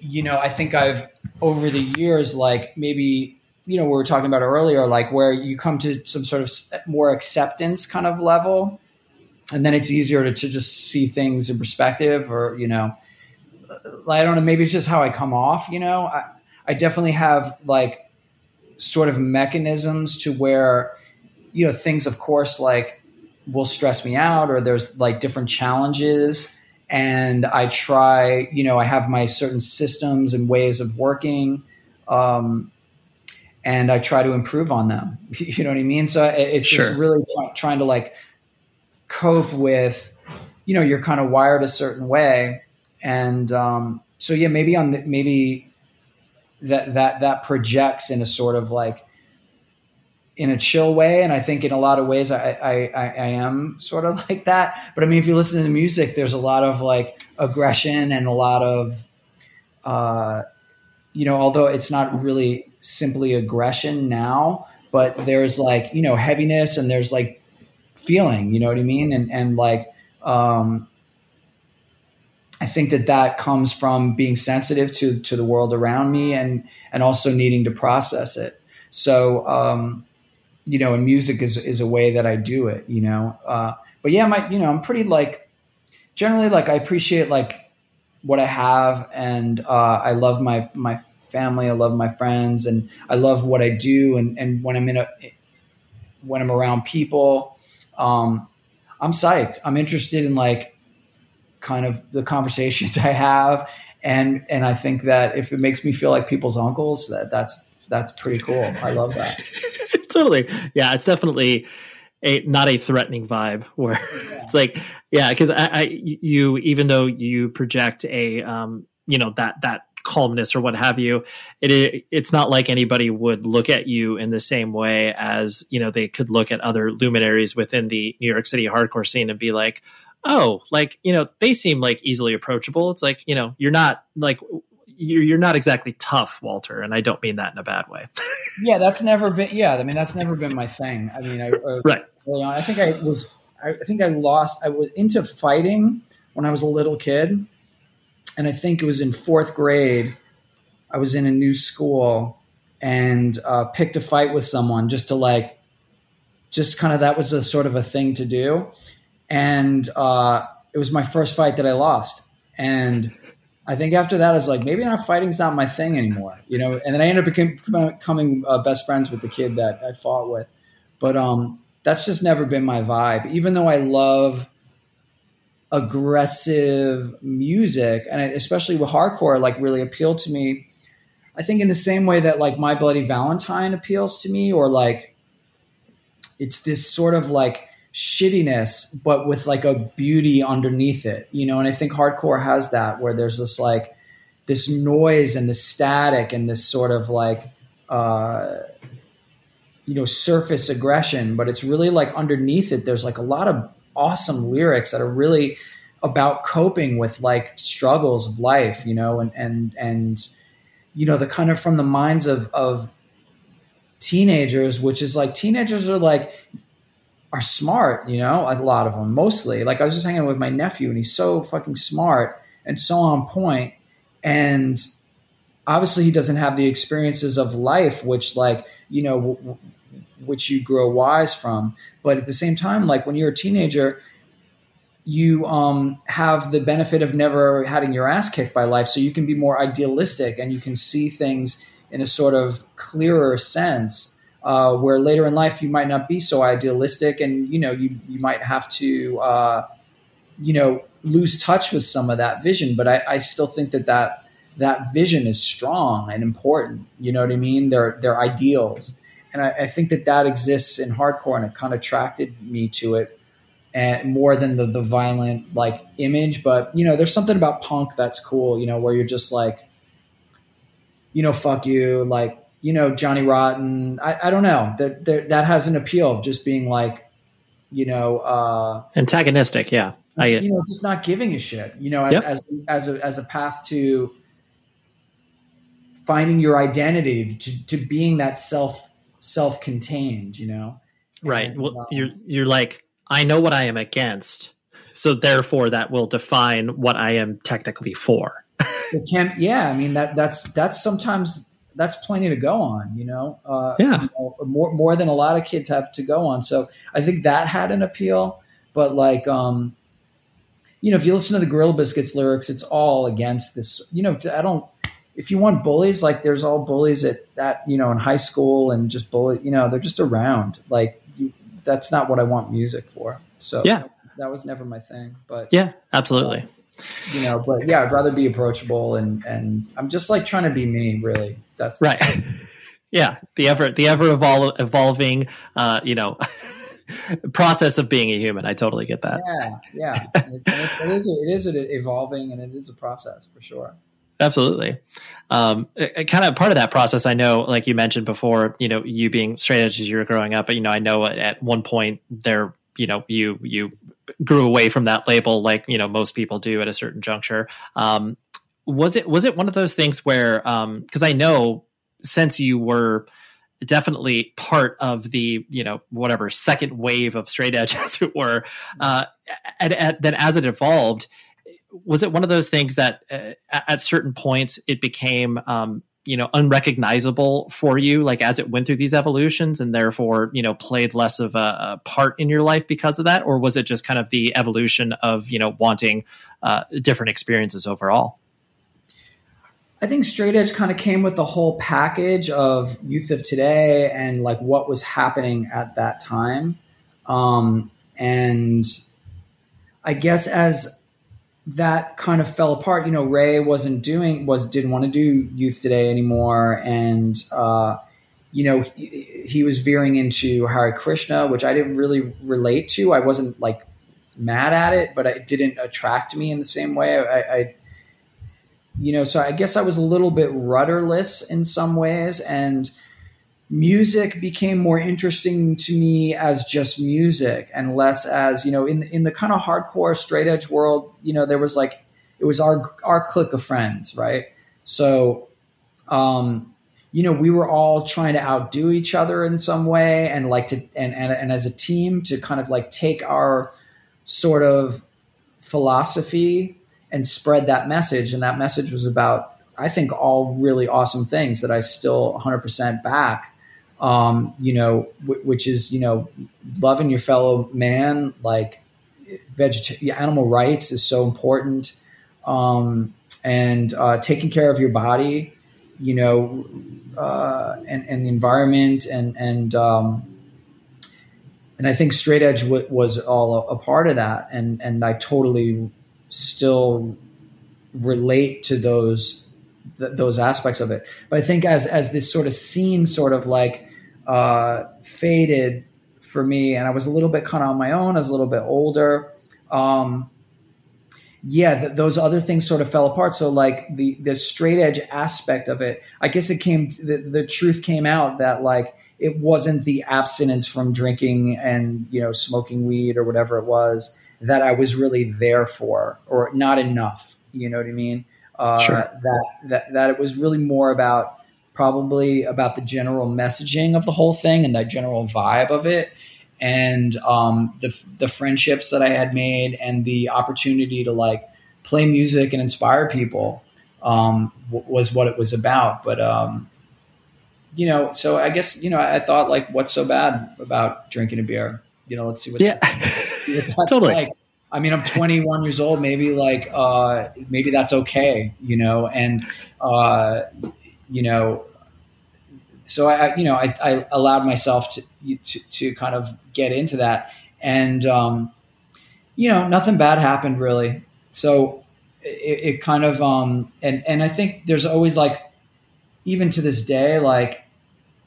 you know i think i've over the years like maybe you know we were talking about earlier like where you come to some sort of more acceptance kind of level and then it's easier to, to just see things in perspective or you know i don't know maybe it's just how i come off you know? I, I definitely have like sort of mechanisms to where you know things of course like will stress me out or there's like different challenges. And i try you know i have my certain systems and ways of working um, and i try to improve on them. You know what i mean? So it's sure. just really trying to like cope with you know you're kind of wired a certain way. And um, so yeah maybe on the, maybe that that that projects in a sort of like in a chill way. And i think in a lot of ways I, I i am sort of like that. But i mean if you listen to the music there's a lot of like aggression and a lot of uh you know although it's not really simply aggression now but there's like you know heaviness and there's like feeling. You know what I mean? And and like um, I think that that comes from being sensitive to to the world around me and and also needing to process it. So um, you know, and music is is a way that I do it. You know, uh, but yeah, my you know, I'm pretty like generally like I appreciate like what I have, and uh, I love my my family. I love my friends, and I love what I do. And and when I'm in a when I'm around people, um, I'm psyched. I'm interested in like kind of the conversations I have, and and I think that if it makes me feel like people's uncles, that that's that's pretty cool. I love that. totally, yeah. It's definitely a not a threatening vibe where yeah. it's like, yeah, because I, I, you even though you project a um, you know that that calmness or what have you it, it's not like anybody would look at you in the same way as you know they could look at other luminaries within the new york city hardcore scene and be like oh like you know they seem like easily approachable. It's like you know you're not like you're, you're not exactly tough walter and i don't mean that in a bad way. Yeah that's never been yeah i mean that's never been my thing. I mean i uh, right. early on, i think i was i think i lost i was into fighting when i was a little kid and I think it was in fourth grade. I was in a new school and uh, picked a fight with someone just to like, just kind of that was a sort of a thing to do, and uh, it was my first fight that I lost. And I think after that, I was like, maybe not fighting's not my thing anymore, you know. And then I ended up becoming uh, best friends with the kid that I fought with, but um, that's just never been my vibe. Even though I love aggressive music and especially with hardcore like really appealed to me i think in the same way that like my bloody valentine appeals to me or like it's this sort of like shittiness, but with like a beauty underneath it, you know. And I think hardcore has that, where there's this like this noise and the static and this sort of like uh, you know surface aggression, but it's really like underneath it. There's like a lot of awesome lyrics that are really about coping with like struggles of life, you know, and and and you know the kind of from the minds of of teenagers, which is like teenagers are like are smart, you know, a lot of them mostly. Like I was just hanging with my nephew, and he's so fucking smart and so on point, and obviously he doesn't have the experiences of life, which like you know. W- which you grow wise from but at the same time like when you're a teenager you um, have the benefit of never having your ass kicked by life, so you can be more idealistic and you can see things in a sort of clearer sense. Uh, where later in life you might not be so idealistic, and you know you you might have to uh, you know lose touch with some of that vision. But I, I still think that that that vision is strong and important. You know what I mean? They're they're ideals, and I, I think that that exists in hardcore, and it kind of attracted me to it and more than the the violent like image. But you know, there's something about punk that's cool. You know, where you're just like, you know, fuck you, like you know, Johnny Rotten. I, I don't know that that has an appeal of just being like, you know, uh, antagonistic. Yeah, I, you know, just not giving a shit. You know, as yep. as, as a as a path to finding your identity to, to being that self self contained. You know, right. Well, um, you're you're like I know what I am against. So therefore that will define what I am technically for. it can yeah, I mean that that's that's sometimes that's plenty to go on, you know. Uh, yeah, you know, more more than a lot of kids have to go on. So I think that had an appeal, but like, um, you know, if you listen to the Gorilla Biscuits lyrics, it's all against this. You know, I don't. If you want bullies, like there's all bullies at that, you know, in high school and just bully. You know, they're just around. Like that's not what I want music for. So yeah, that was never my thing. But yeah, absolutely. Uh, you know, but yeah, I'd rather be approachable and and I'm just like trying to be me. Really, that's right. yeah, the ever the ever evol- evolving, uh, you know. process of being a human. I totally get that. Yeah, yeah. it, it, is, it is evolving and it is a process for sure. Absolutely. Um, kind of part of that process, I know, like you mentioned before, you know, you being straight edge as you were growing up, but you know, I know at one point there, you know, you you grew away from that label, like you know most people do at a certain juncture. Um, was it was it one of those things where, because um, I know since you were definitely part of the you know whatever second wave of straight edge as it were uh and, and then as it evolved was it one of those things that uh, at certain points it became um, you know unrecognizable for you like as it went through these evolutions and therefore you know played less of a, a part in your life because of that or was it just kind of the evolution of you know wanting uh, different experiences overall I think straight edge kind of came with the whole package of youth of today and like what was happening at that time. Um, and I guess as that kind of fell apart. You know, Ray wasn't doing was didn't want to do youth today anymore, and uh, you know he, he, was veering into Hare Krishna, which I didn't really relate to. I wasn't like mad at it, but it didn't attract me in the same way. I, I you know, so I guess I was a little bit rudderless in some ways, and music became more interesting to me as just music and less as you know in in the kind of hardcore straight edge world you know there was like it was our our clique of friends right? So um you know we were all trying to outdo each other in some way and like to and and, and as a team to kind of like take our sort of philosophy and spread that message. And that message was about I think all really awesome things that I still 100% back um, you know, w- which is you know, loving your fellow man, like veget- animal rights is so important, um, and uh, taking care of your body, you know, uh, and and the environment, and and um, and I think straight edge w- was all a, a part of that, and and I totally still relate to those th- those aspects of it. But I think as as this sort of scene sort of like uh, faded for me, and I was a little bit kind of on my own. I was a little bit older. Um, yeah, th- those other things sort of fell apart. So like the the straight edge aspect of it, I guess it came the, the truth came out that like it wasn't the abstinence from drinking and you know smoking weed or whatever it was that I was really there for, or not enough. You know what I mean? Uh, sure. That that that it was really more about probably about the general messaging of the whole thing and that general vibe of it and um, the the friendships that I had made and the opportunity to like play music and inspire people um, w- was what it was about. But um, you know, so I guess you know I thought like, what's so bad about drinking a beer? You know, let's see what yeah, totally. Like. I mean, I'm 21 years old. Maybe like uh, maybe that's okay, you know, and uh, you know, so I, you know, I, I allowed myself to, to, to kind of get into that, and um, you know, nothing bad happened really. So it, it kind of, um, and and I think there's always like, even to this day, like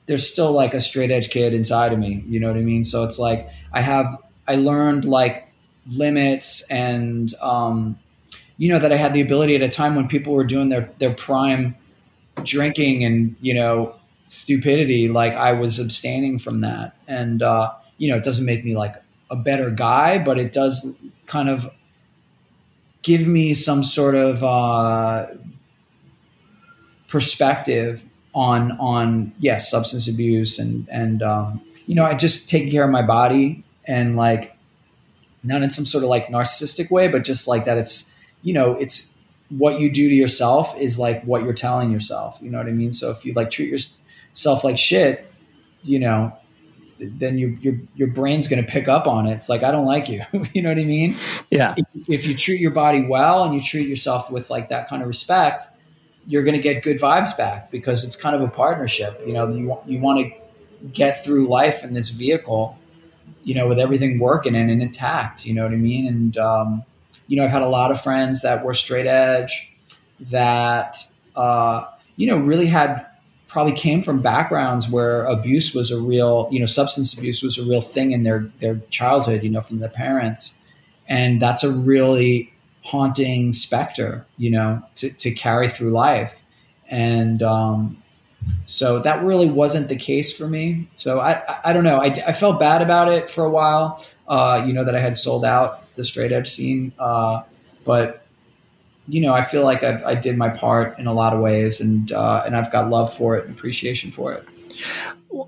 there's still like a straight edge kid inside of me. You know what I mean? So it's like I have, I learned like limits and, um, you know, that I had the ability at a time when people were doing their their prime drinking and you know stupidity, like I was abstaining from that. And, uh, you know, it doesn't make me like a better guy, but it does kind of give me some sort of uh, perspective on on yes substance abuse and and um, you know I just take care of my body and like not in some sort of like narcissistic way, but just like that it's you know it's what you do to yourself is like what you're telling yourself. You know what I mean? So if you like treat yourself like shit, you know, then your your your brain's going to pick up on it. It's like I don't like you. you know what I mean? Yeah. If, if, you treat your body well and you treat yourself with like that kind of respect, you're going to get good vibes back because it's kind of a partnership. You know, you you want to get through life in this vehicle, you know, with everything working and, and intact. You know what I mean? And um, you know, I've had a lot of friends that were straight edge that uh, you know really had probably came from backgrounds where abuse was a real, you know, substance abuse was a real thing in their their childhood, you know, from their parents, and that's a really haunting specter, you know, to, to carry through life, and um, so that really wasn't the case for me. So I I, I don't know. I, I felt bad about it for a while, uh, you know, that I had sold out the straight edge scene, uh, but you know, I feel like I, I, did my part in a lot of ways, and uh, and I've got love for it and appreciation for it.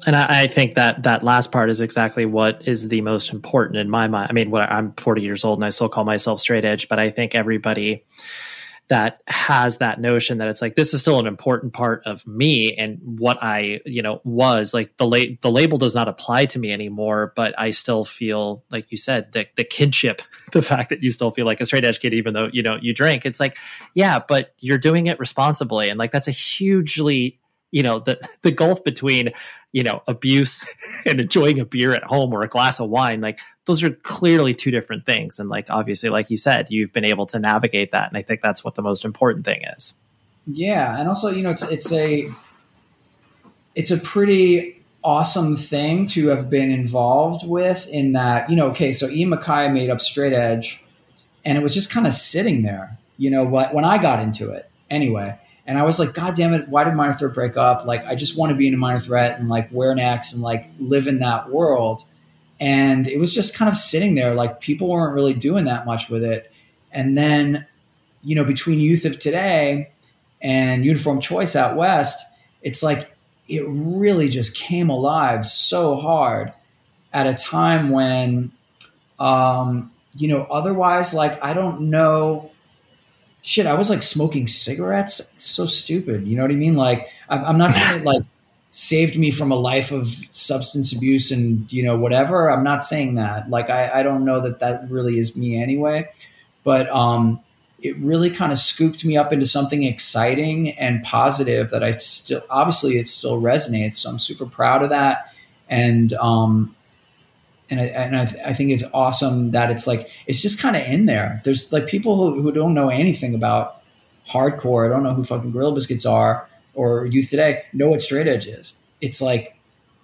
And I, I, think that that last part is exactly what is the most important in my mind. I mean, what, I'm 40 years old and I still call myself straight edge, but I think everybody that has that notion that it's like this is still an important part of me and what I, you know, was like the la- the label does not apply to me anymore, but I still feel like you said the the kinship, the fact that you still feel like a straight edge kid even though, you know, you drink. It's like, yeah, but you're doing it responsibly and like that's a hugely you know the the gulf between you know abuse and enjoying a beer at home or a glass of wine like those are clearly two different things. And like obviously like you said you've been able to navigate that. And i think that's what the most important thing is. Yeah. And also you know it's it's a it's a pretty awesome thing to have been involved with in that you know okay so Ian MacKaye made up straight edge and it was just kind of sitting there you know what when i got into it. Anyway and I was like, God damn it, why did Minor Threat break up? Like, I just want to be in a Minor Threat and like wear an X and like live in that world. And it was just kind of sitting there, like people weren't really doing that much with it. And then, you know, between Youth of Today and Uniform Choice out west, it's like it really just came alive so hard at a time when, um, you know, otherwise, like I don't know shit, I was like smoking cigarettes. It's so stupid. You know what I mean? Like, I'm not saying it like saved me from a life of substance abuse and, you know, whatever. I'm not saying that. Like, I, I don't know that that really is me anyway. But, um, it really kind of scooped me up into something exciting and positive that I still, obviously, it still resonates. So I'm super proud of that. And, um, and I, and I, I, think it's awesome that it's like it's just kind of in there. There's like people who, who don't know anything about hardcore, I don't know who fucking Gorilla Biscuits are or Youth Today, know what straight edge is. It's like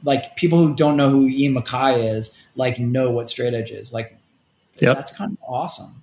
like people who don't know who Ian MacKaye is, like know what straight edge is. Like yep. that's kind of awesome.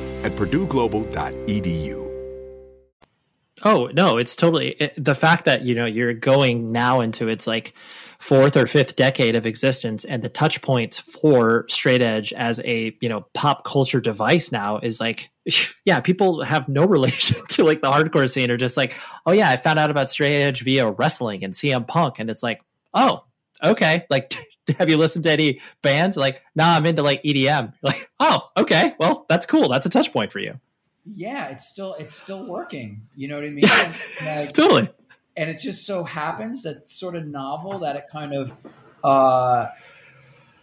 at purdueglobal.edu. Oh, no, it's totally it, the fact that, you know, you're going now into its like fourth or fifth decade of existence and the touch points for straight edge as a, you know, pop culture device now is like yeah, people have no relation to like the hardcore scene or just like, oh yeah, I found out about straight edge via wrestling and CM Punk and it's like, oh, okay, like have you listened to any bands? Like, nah, I'm into like EDM. Like, oh, okay, well, that's cool. That's a touch point for you. Yeah, it's still it's still working. You know what I mean? like, totally. And it just so happens that sort of novel that it kind of, uh,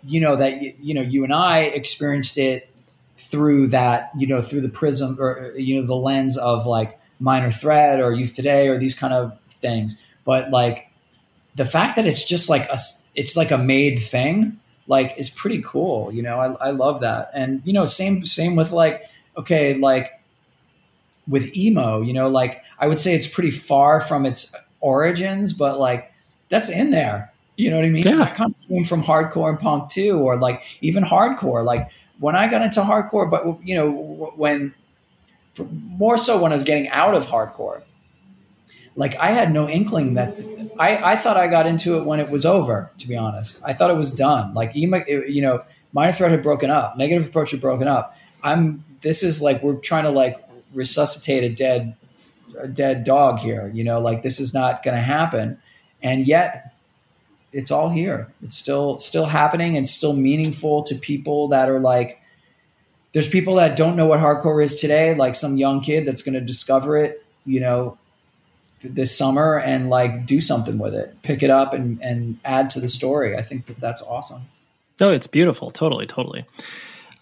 you know, that you know you and I experienced it through that you know through the prism or you know the lens of like minor threat or youth today or these kind of things. But like the fact that it's just like a it's like a made thing like is pretty cool you know? I, I love that. And you know same same with like okay like with emo you know? Like i would say it's pretty far from its origins but like that's in there. You know what i mean? Yeah. i kind of came from hardcore and punk too or like even hardcore. Like when i got into hardcore but you know when more so when i was getting out of hardcore like I had no inkling that I, I thought I got into it when it was over. To be honest, I thought it was done. Like uh, you know, minor threat had broken up, negative approach had broken up. I'm. This is like we're trying to like resuscitate a dead, a dead dog here. You know, like this is not going to happen, and yet it's all here. It's still still happening and still meaningful to people that are like. There's people that don't know what hardcore is today, like some young kid that's going to discover it. You know, this summer and like do something with it, pick it up and, and add to the story. I think that that's awesome. No, it's beautiful. Totally, totally.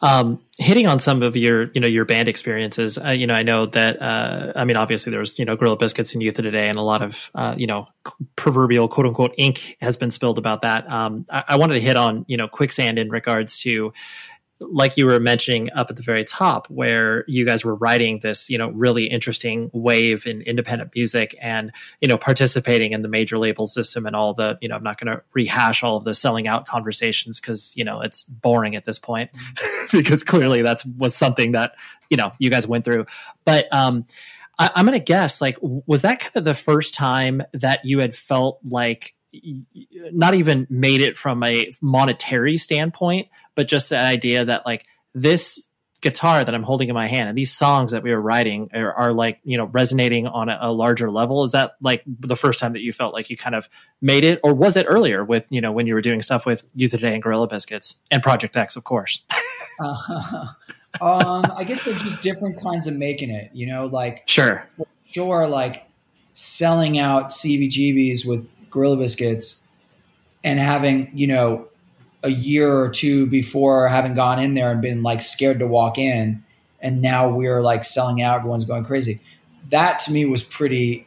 Um, hitting on some of your, you know, your band experiences, uh, you know, I know that, uh, I mean, obviously there was, you know, Gorilla Biscuits and Youth of Today and a lot of, uh, you know, proverbial quote unquote ink has been spilled about that. Um, I, I wanted to hit on, you know, quicksand in regards to, like you were mentioning up at the very top, where you guys were writing this, you know, really interesting wave in independent music and, you know, participating in the major label system and all the, you know, I'm not going to rehash all of the selling out conversations because, you know, it's boring at this point because clearly that's was something that, you know, you guys went through. But, um, I, I'm going to guess, like, was that kind of the first time that you had felt like not even made it from a monetary standpoint, but just the idea that like this guitar that I'm holding in my hand and these songs that we were writing are, are like, you know, resonating on a, a, larger level. Is that like the first time that you felt like you kind of made it or was it earlier with, you know, when you were doing stuff with Youth of Today and Gorilla Biscuits and Project X, of course? uh, um, I guess they're just different kinds of making it, you know, like sure, sure. Like selling out CBGBs with Gorilla Biscuits and having, you know, a year or two before having gone in there and been like scared to walk in and now we're like selling out everyone's going crazy. That to me was pretty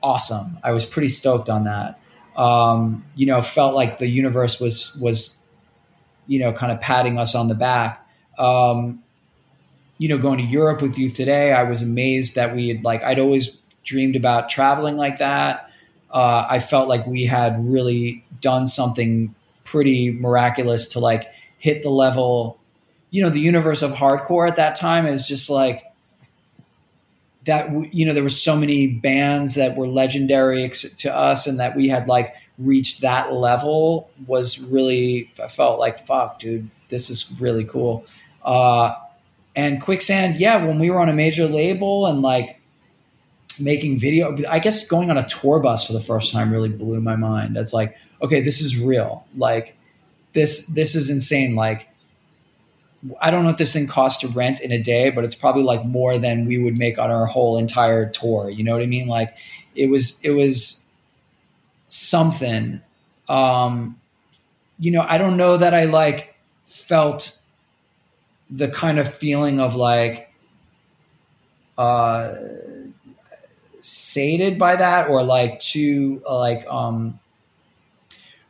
awesome. I was pretty stoked on that. Um, you know felt like the universe was was you know kind of patting us on the back. Um, you know going to europe with Youth Today i was amazed that we had like i'd always dreamed about traveling like that uh, i felt like we had really done something pretty miraculous to like hit the level. You know, the universe of hardcore at that time is just like that. You know, there were so many bands that were legendary to us, and that we had like reached that level was really. I felt like fuck, dude, this is really cool. Uh, and Quicksand, yeah, when we were on a major label and like making video, I guess going on a tour bus for the first time really blew my mind. It's like, okay, this is real. Like this, this is insane. Like, I don't know what this thing costs to rent in a day, but it's probably like more than we would make on our whole entire tour. You know what I mean? Like it was, it was something. Um, you know, I don't know that I like felt the kind of feeling of like, uh, sated by that or like too like um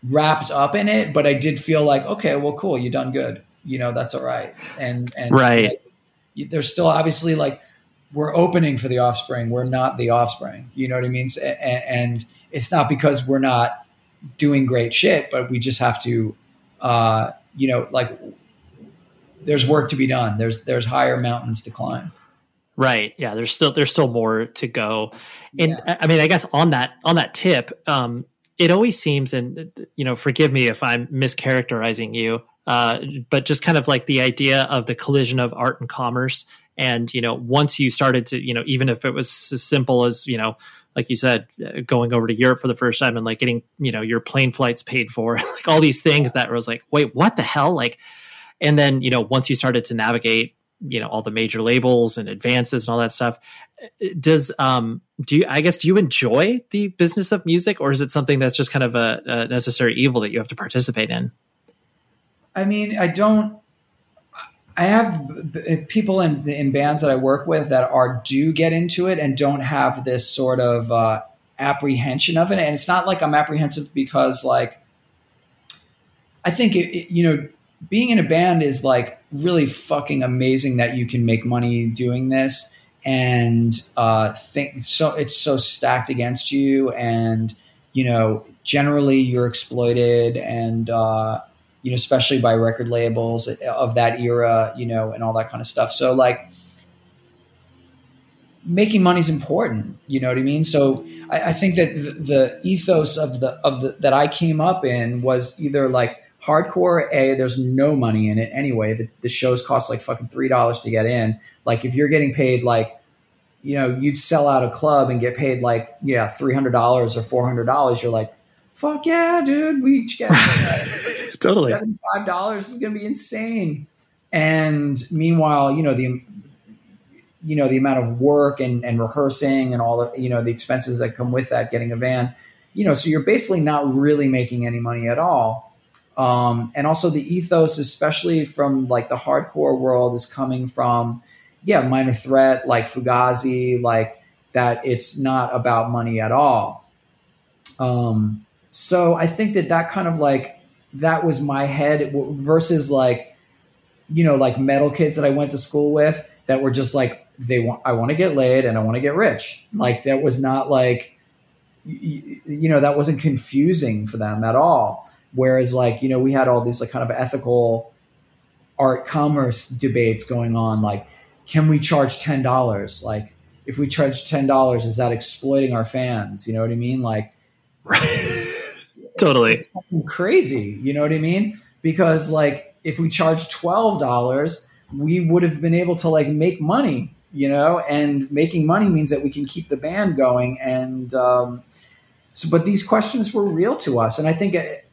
wrapped up in it, but I did feel like, okay, well, cool, you done good. You know, that's all right. And and right, like, there's still obviously like we're opening for the offspring. We're not the offspring. You know what I mean? And, and it's not because we're not doing great shit, but we just have to, uh, you know, like there's work to be done. There's there's higher mountains to climb. Right. Yeah. There's still there's still more to go. And yeah. I mean, I guess on that on that tip, um, it always seems, and you know, forgive me if I'm mischaracterizing you, uh, but just kind of like the idea of the collision of art and commerce. And you know, once you started to, you know, even if it was as simple as you know, like you said, uh, going over to Europe for the first time and like getting you know your plane flights paid for, like all these things that was like, wait, what the hell? Like, and then you know, once you started to navigate you know all the major labels and advances and all that stuff. Does um do you i guess do you enjoy the business of music or is it something that's just kind of a, a necessary evil that you have to participate in? I mean i don't i have people in in bands that i work with that are do get into it and don't have this sort of uh apprehension of it. And it's not like i'm apprehensive because like i think it, it, you know being in a band is like really fucking amazing that you can make money doing this. And uh, think so it's so stacked against you and you know generally you're exploited and uh, you know especially by record labels of that era you know and all that kind of stuff. So like making money is important you know what i mean? So I, I think that the, the ethos of the of the that i came up in was either like hardcore a there's no money in it anyway. The, the shows cost like fucking three dollars to get in. Like if you're getting paid like you know you'd sell out a club and get paid like yeah $300 or $400 you're like fuck yeah dude we each get totally. $5 is gonna be insane. And meanwhile you know the you know the amount of work and, and rehearsing and all the you know the expenses that come with that getting a van you know so you're basically not really making any money at all um, and also the ethos, especially from like the hardcore world, is coming from yeah, minor threat like Fugazi, like that. It's not about money at all. Um, so I think that that kind of like that was my head versus like you know like metal kids that I went to school with that were just like they want I want to get laid and I want to get rich. Like that was not like you, you know that wasn't confusing for them at all. Whereas, like, you know, we had all these like kind of ethical art commerce debates going on. Like, can we charge ten dollars? Like, if we charge ten dollars, is that exploiting our fans? You know what I mean? Like, totally crazy. You know what I mean? Because like, if we charge twelve dollars, we would have been able to like make money, you know, and making money means that we can keep the band going. And um, so, but these questions were real to us. And I think it, uh,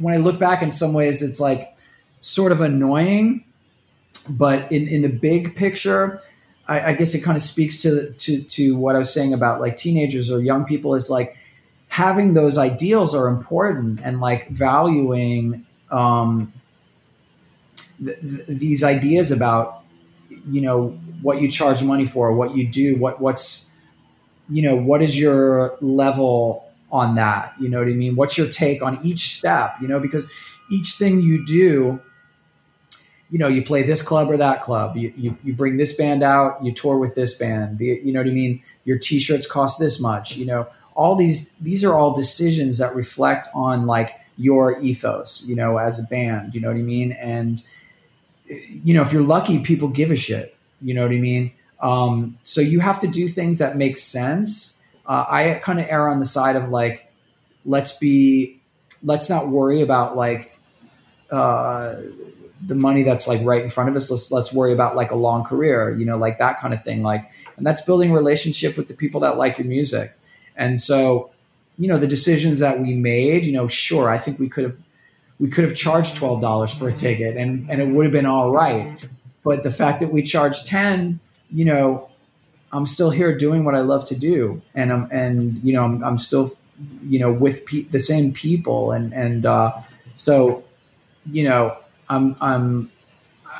when I look back in some ways, it's like sort of annoying, but in, in the big picture, I, I guess it kind of speaks to, to, to what I was saying about like teenagers or young people is like having those ideals are important and like valuing um, th- th- these ideas about you know what you charge money for, what you do, what what's you know what is your level on that? You know what I mean? What's your take on each step? You know because each thing you do you know, you play this club or that club. You, you, you, bring this band out. You tour with this band. The, you know what I mean? Your T-shirts cost this much. You know, all these these are all decisions that reflect on like your ethos. You know, as a band. You know what I mean? And you know, if you're lucky, people give a shit. You know what I mean? Um, so you have to do things that make sense. Uh, I kind of err on the side of like, let's be, let's not worry about like uh, the money that's like right in front of us. Let's let's worry about like a long career, you know, like that kind of thing. Like, and that's building relationship with the people that like your music. And so, you know, the decisions that we made, you know, sure, I think we could have we could have charged twelve dollars for a ticket, and and it would have been all right. But the fact that we charged ten, you know, I'm still here doing what I love to do, and I'm and you know I'm, I'm still, you know, with pe- the same people, and and uh, so, you know, I'm I'm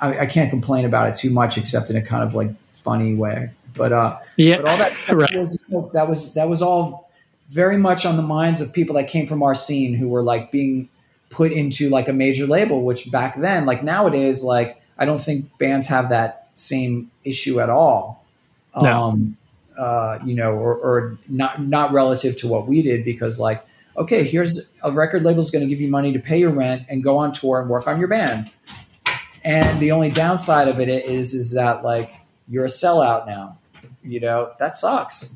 I, I, can't complain about it too much, except in a kind of like funny way. But uh, yeah, but all that right. was, that was that was all very much on the minds of people that came from our scene who were like being put into like a major label, which back then, like nowadays, like I don't think bands have that same issue at all. No. Um, uh, you know, or, or not not relative to what we did because like, okay, here's a record label is going to give you money to pay your rent and go on tour and work on your band. And the only downside of it is is that like you're a sellout now. You know, that sucks.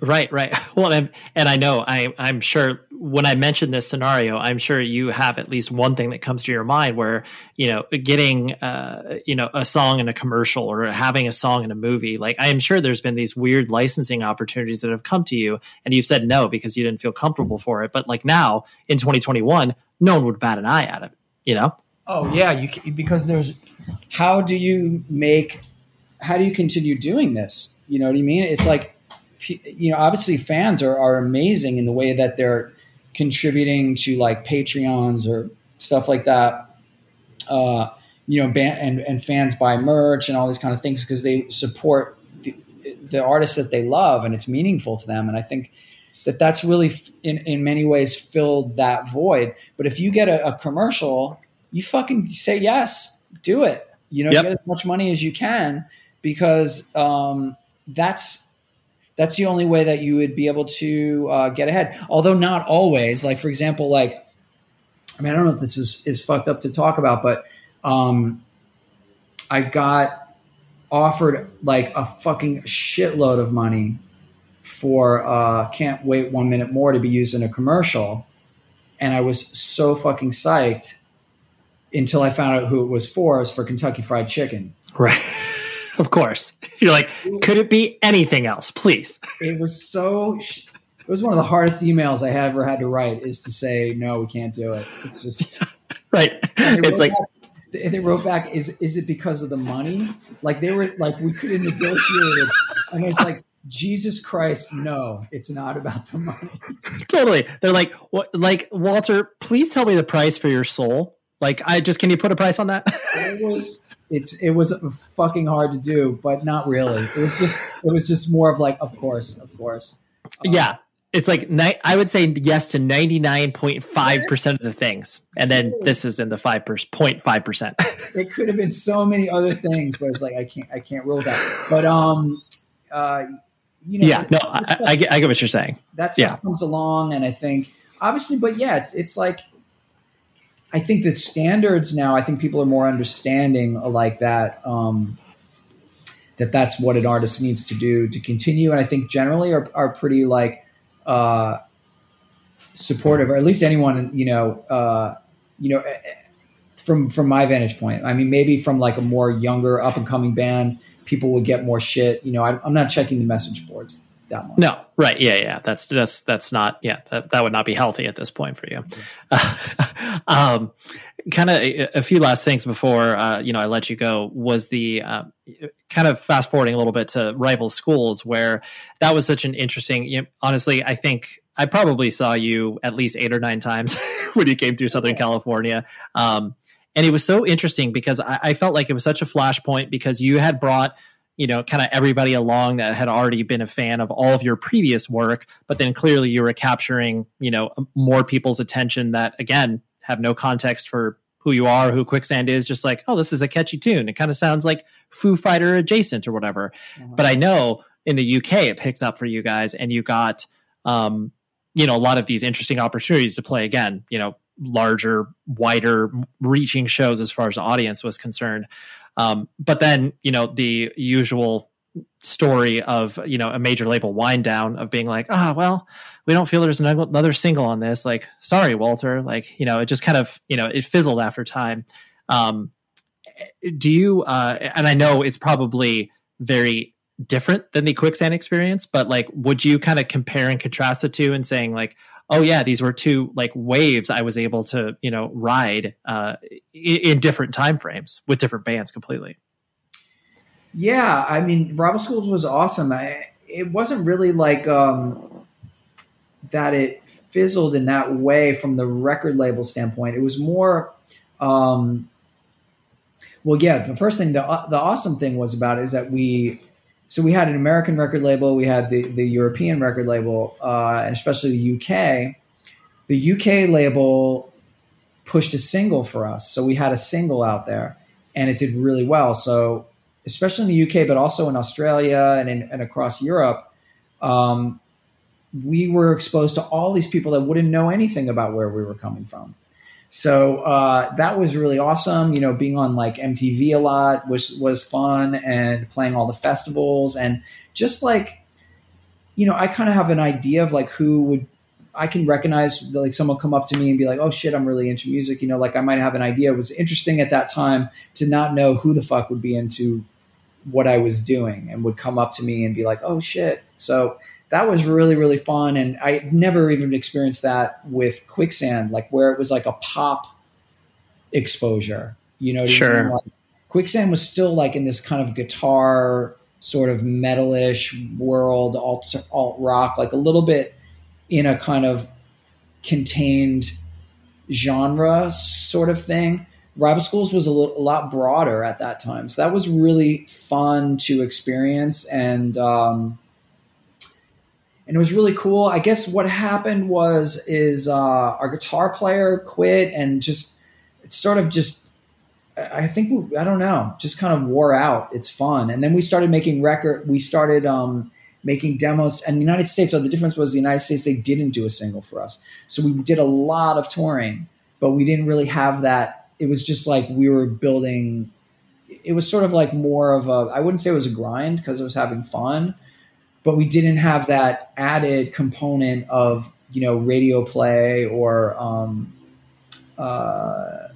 Right, right. Well, and, and I know I, I'm sure when I mention this scenario, I'm sure you have at least one thing that comes to your mind where you know getting uh, you know a song in a commercial or having a song in a movie. Like I am sure there's been these weird licensing opportunities that have come to you, and you've said no because you didn't feel comfortable for it. But like now in 2021, no one would bat an eye at it. You know? Oh yeah, you because there's how do you make how do you continue doing this? You know what I mean? It's like you know, obviously fans are, are amazing in the way that they're contributing to like Patreons or stuff like that. Uh, you know, band, and, and fans buy merch and all these kind of things because they support the, the artists that they love and it's meaningful to them. And I think that that's really in, in many ways filled that void. But if you get a, a commercial, you fucking say yes, do it. You know, yep. get as much money as you can because um, that's that's the only way that you would be able to uh, get ahead. Although not always. Like for example, like I mean, I don't know if this is is fucked up to talk about, but um, I got offered like a fucking shitload of money for uh, can't wait one minute more to be used in a commercial, and I was so fucking psyched until I found out who it was for. It was for Kentucky Fried Chicken. Right. of course. You're like, could it be anything else, please? It was so. It was one of the hardest emails I ever had to write. Is to say no, we can't do it. It's just right. It's like. Back, they wrote back, "Is is it because of the money? Like they were like we could have negotiated." And it's like, Jesus Christ, no, it's not about the money. totally. They're like, what? Like Walter, please tell me the price for your soul. Like, I just can you put a price on that? it was it's it was fucking hard to do, but not really. It was just it was just more of like, of course, of course. Um, yeah, it's like I would say yes to ninety nine point five percent of the things, and then this is in the five point five percent. It could have been so many other things, but it's like I can't I can't rule that. But um, uh, you know, yeah, no, I, I, get I get what you're saying. That stuff yeah. comes along, and I think obviously, but yeah, it's it's like I think the standards now, I think people are more understanding like that. Um, that that's what an artist needs to do to continue, and I think generally are, are pretty like uh, supportive, or at least anyone you know, uh, you know, from from my vantage point. I mean, maybe from like a more younger up and coming band, people would get more shit. You know, I, I'm not checking the message boards that much. No, right? Yeah, yeah. That's that's that's not. Yeah, that, that would not be healthy at this point for you. um, kind of a, a, few last things before uh, you know I let you go was the uh, kind of fast forwarding a little bit to rival schools where that was such an interesting. You know, honestly, I think I probably saw you at least eight or nine times when you came through Southern California. Um, and it was so interesting because I, I felt like it was such a flashpoint because you had brought you know, kind of everybody along that had already been a fan of all of your previous work, but then clearly you were capturing, you know, more people's attention that again have no context for who you are, who Quicksand is, just like, oh, this is a catchy tune. It kind of sounds like Foo Fighter adjacent or whatever. Uh-huh. But I know in the UK it picked up for you guys and you got um, you know, a lot of these interesting opportunities to play again, you know, larger, wider reaching shows as far as the audience was concerned. Um, but then, you know, the usual story of, you know, a major label wind down of being like, ah, oh, well, we don't feel there's another single on this. Like, sorry, Walter. Like, you know, it just kind of, you know, it fizzled after time. Um, do you, uh, and I know it's probably very different than the quicksand experience, but like, would you kind of compare and contrast the two and saying like, oh yeah, these were two like waves I was able to you know ride uh, in, in different time frames with different bands completely. Yeah, I mean, Rival Schools was awesome. I, it wasn't really like um, that. It fizzled in that way from the record label standpoint. It was more. Um, well, yeah. The first thing, the the awesome thing was about it is that we so we had an American record label, we had the the European record label, uh, and especially the UK. The UK label pushed a single for us, so we had a single out there, and it did really well. So especially in the UK, but also in Australia and in, and across Europe, um, we were exposed to all these people that wouldn't know anything about where we were coming from. So uh, that was really awesome. You know, being on like MTV a lot was was fun, and playing all the festivals, and just like, you know, I kind of have an idea of like who would I can recognize like someone come up to me and be like, "Oh shit, I'm really into music." You know, like I might have an idea. It was interesting at that time to not know who the fuck would be into what I was doing and would come up to me and be like, "Oh shit." So that was really really fun. And i never even experienced that with quicksand like where it was like a pop exposure you know sure. Like, quicksand was still like in this kind of guitar sort of metalish world alt, alt rock like a little bit in a kind of contained genre sort of thing. Rival schools was a, little, a lot broader at that time. So that was really fun to experience. And um, and it was really cool. I guess what happened was is uh, our guitar player quit and just it sort of just I think I don't know, just kind of wore out. It's fun, and then we started making record. We started um, making demos, and the United States. So the difference was the United States they didn't do a single for us, so we did a lot of touring, but we didn't really have that. It was just like we were building. It was sort of like more of a. I wouldn't say it was a grind because it was having fun, but we didn't have that added component of you know radio play or um, uh,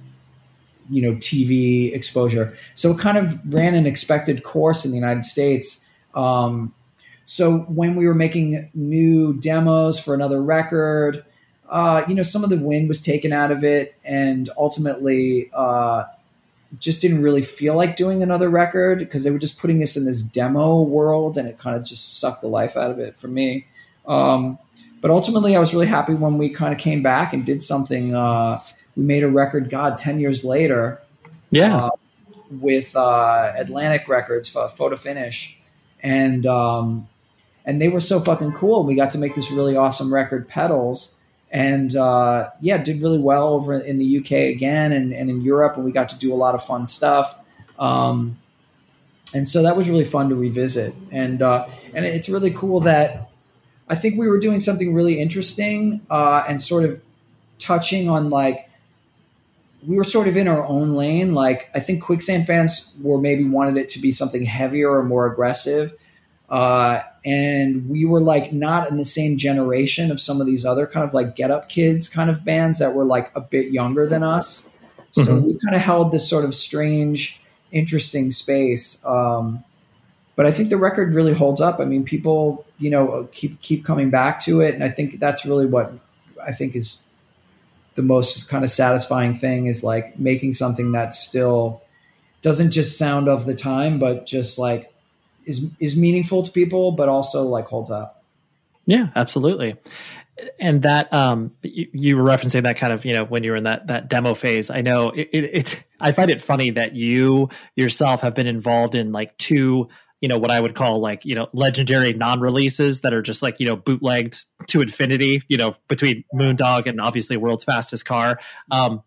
you know TV exposure. So it kind of ran an expected course in the United States. Um, so when we were making new demos for another record, uh, you know, some of the wind was taken out of it, and ultimately, uh, just didn't really feel like doing another record because they were just putting us in this demo world and it kind of just sucked the life out of it for me. Um, but ultimately, I was really happy when we kind of came back and did something. Uh, we made a record, God, 10 years later. Yeah. Uh, with uh, Atlantic Records, for Photo Finish. And, um, and they were so fucking cool. We got to make this really awesome record, Pedals and uh, yeah, did really well over in the UK again and, and in Europe, and we got to do a lot of fun stuff. Um, and so that was really fun to revisit, and uh, and it's really cool that I think we were doing something really interesting uh, and sort of touching on like we were sort of in our own lane. Like I think Quicksand fans were maybe wanted it to be something heavier or more aggressive. Uh, and we were like not in the same generation of some of these other kind of like get up kids kind of bands that were like a bit younger than us. So mm-hmm. we kind of held this sort of strange, interesting space. Um, but I think the record really holds up. I mean, people, you know, keep keep coming back to it, and I think that's really what I think is the most kind of satisfying thing is like making something that still doesn't just sound of the time, but just like is is meaningful to people, but also like holds up. Yeah, absolutely. And that um, you, you, were referencing that kind of you know when you were in that that demo phase. I know it, it, it. I find it funny that you yourself have been involved in like two you know what I would call like you know legendary non-releases that are just like you know bootlegged to infinity. You know between Moondog and obviously World's Fastest Car. Um,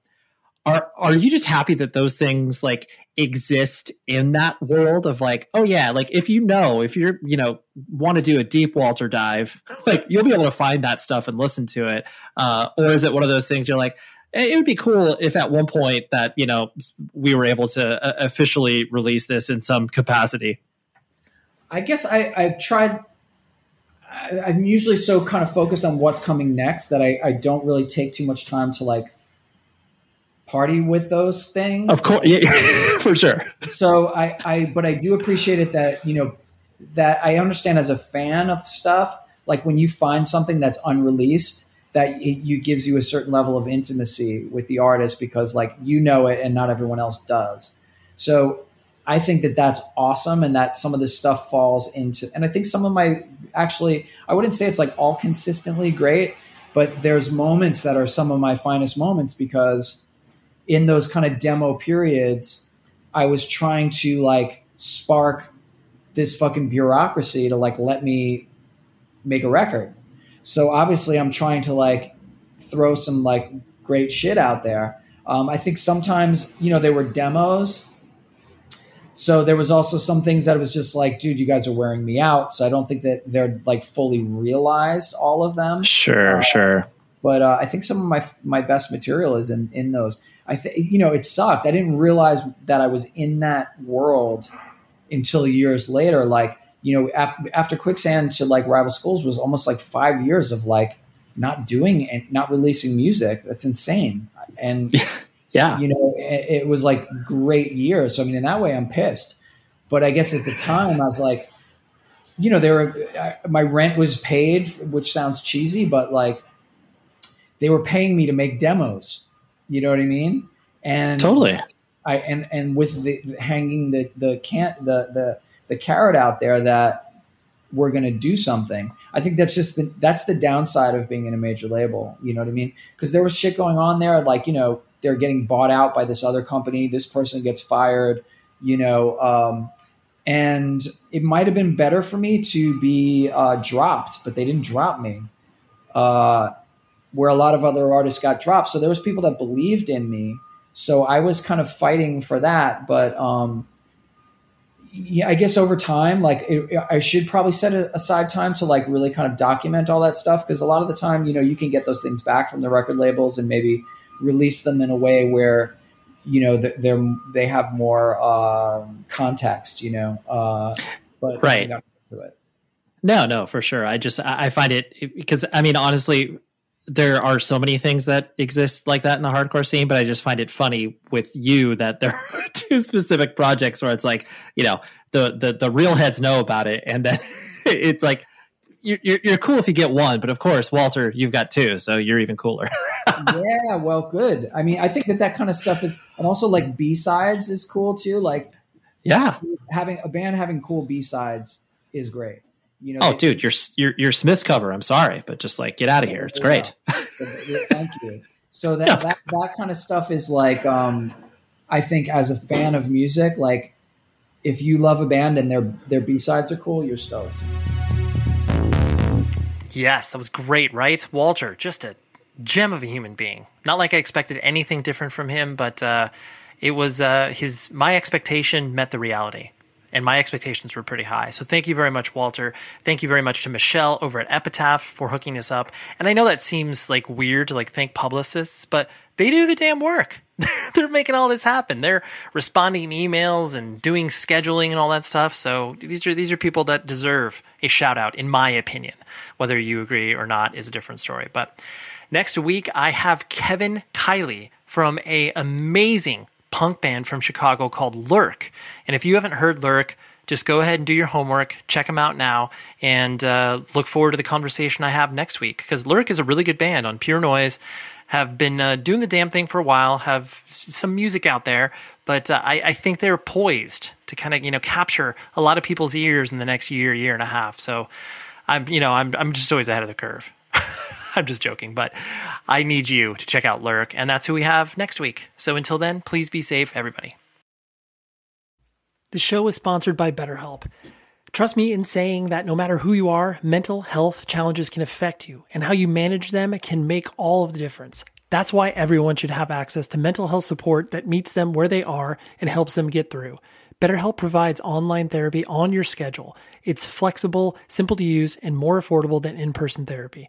are are you just happy that those things like exist in that world of like oh yeah like if you know if you're you know want to do a deep walter dive like you'll be able to find that stuff and listen to it uh, or is it one of those things you're like it would be cool if at one point that you know we were able to uh, officially release this in some capacity I guess I, I've tried. I, am usually so kind of focused on what's coming next that I, I don't really take too much time to like party with those things. Of course, yeah, for sure. So I, I, but I do appreciate it that you know that I understand as a fan of stuff. Like when you find something that's unreleased, that it you gives you a certain level of intimacy with the artist because like you know it and not everyone else does. So I think that that's awesome and that some of this stuff falls into, and I think some of my actually, I wouldn't say it's like all consistently great, but there's moments that are some of my finest moments because in those kind of demo periods, I was trying to like spark this fucking bureaucracy to like let me make a record. So obviously, I'm trying to like throw some like great shit out there. Um, I think sometimes, you know, there were demos so there was also some things that was just like, dude, you guys are wearing me out. So I don't think that they're like fully realized all of them. Sure, uh, sure. But uh, I think some of my my best material is in in those. I think you know it sucked. I didn't realize that I was in that world until years later. Like you know, after, after Quicksand to like Rival Schools was almost like five years of like not doing and not releasing music. That's insane. And Yeah. You know, it, it, was like great years. So, I mean, in that way, I'm pissed. But I guess at the time, I was like, you know, there were, my rent was paid, which sounds cheesy, but like they were paying me to make demos. You know what I mean? And totally. I, and, and with the hanging the, the can't, the, the, the carrot out there that we're going to do something. I think that's just the, that's the downside of being in a major label. You know what I mean? Because there was shit going on there, like you know, they're getting bought out by this other company. This person gets fired, you know, um, and it might have been better for me to be uh, dropped, but they didn't drop me. Uh, where a lot of other artists got dropped, so there was people that believed in me. So I was kind of fighting for that, but um, yeah, I guess over time, like it, I should probably set aside time to like really kind of document all that stuff. Because a lot of the time, you know, you can get those things back from the record labels and maybe release them in a way where you know they're they have more uh, context you know uh, but right. No no for sure. I just i find it because i mean honestly there are so many things that exist like that in the hardcore scene but i just find it funny with you that there are two specific projects where it's like you know the the, the real heads know about it and then it's like you're, you're cool if you get one, but of course, Walter, you've got two, so you're even cooler. yeah, well, good. I mean, I think that that kind of stuff is, and also like B sides is cool too. Like, yeah, having a band having cool B sides is great. You know, oh, they, dude, your your your Smiths cover. I'm sorry, but just like get out of here. It's great. Thank you. So that, yeah. that that kind of stuff is like, um, I think as a fan of music, like if you love a band and their their B sides are cool, you're stoked. Yes, that was great, right? Walter, just a gem of a human being. Not like I expected anything different from him, but uh, it was uh, his my expectation met the reality. And my expectations were pretty high. So thank you very much, Walter. Thank you very much to Michelle over at Epitaph for hooking this up. And I know that seems like weird to like thank publicists, but they do the damn work. They're making all this happen. They're responding emails and doing scheduling and all that stuff. So these are these are people that deserve a shout out, in my opinion. Whether you agree or not is a different story. But next week I have Kevin Kiley from a amazing punk band from Chicago called Lurk. And if you haven't heard Lurk, just go ahead and do your homework, check them out now, and uh, look forward to the conversation I have next week. Because Lurk is a really good band on Pure Noise, have been uh, doing the damn thing for a while, have some music out there, but uh, I, I, think they're poised to kind of you know capture a lot of people's ears in the next year, year and a half. So I'm you know I'm I'm just always ahead of the curve. I'm just joking, but I need you to check out Lurk, and that's who we have next week. So until then, please be safe, everybody. The show is sponsored by BetterHelp. Trust me in saying that no matter who you are, mental health challenges can affect you, and how you manage them can make all of the difference. That's why everyone should have access to mental health support that meets them where they are and helps them get through. BetterHelp provides online therapy on your schedule. It's flexible, simple to use, and more affordable than in person therapy.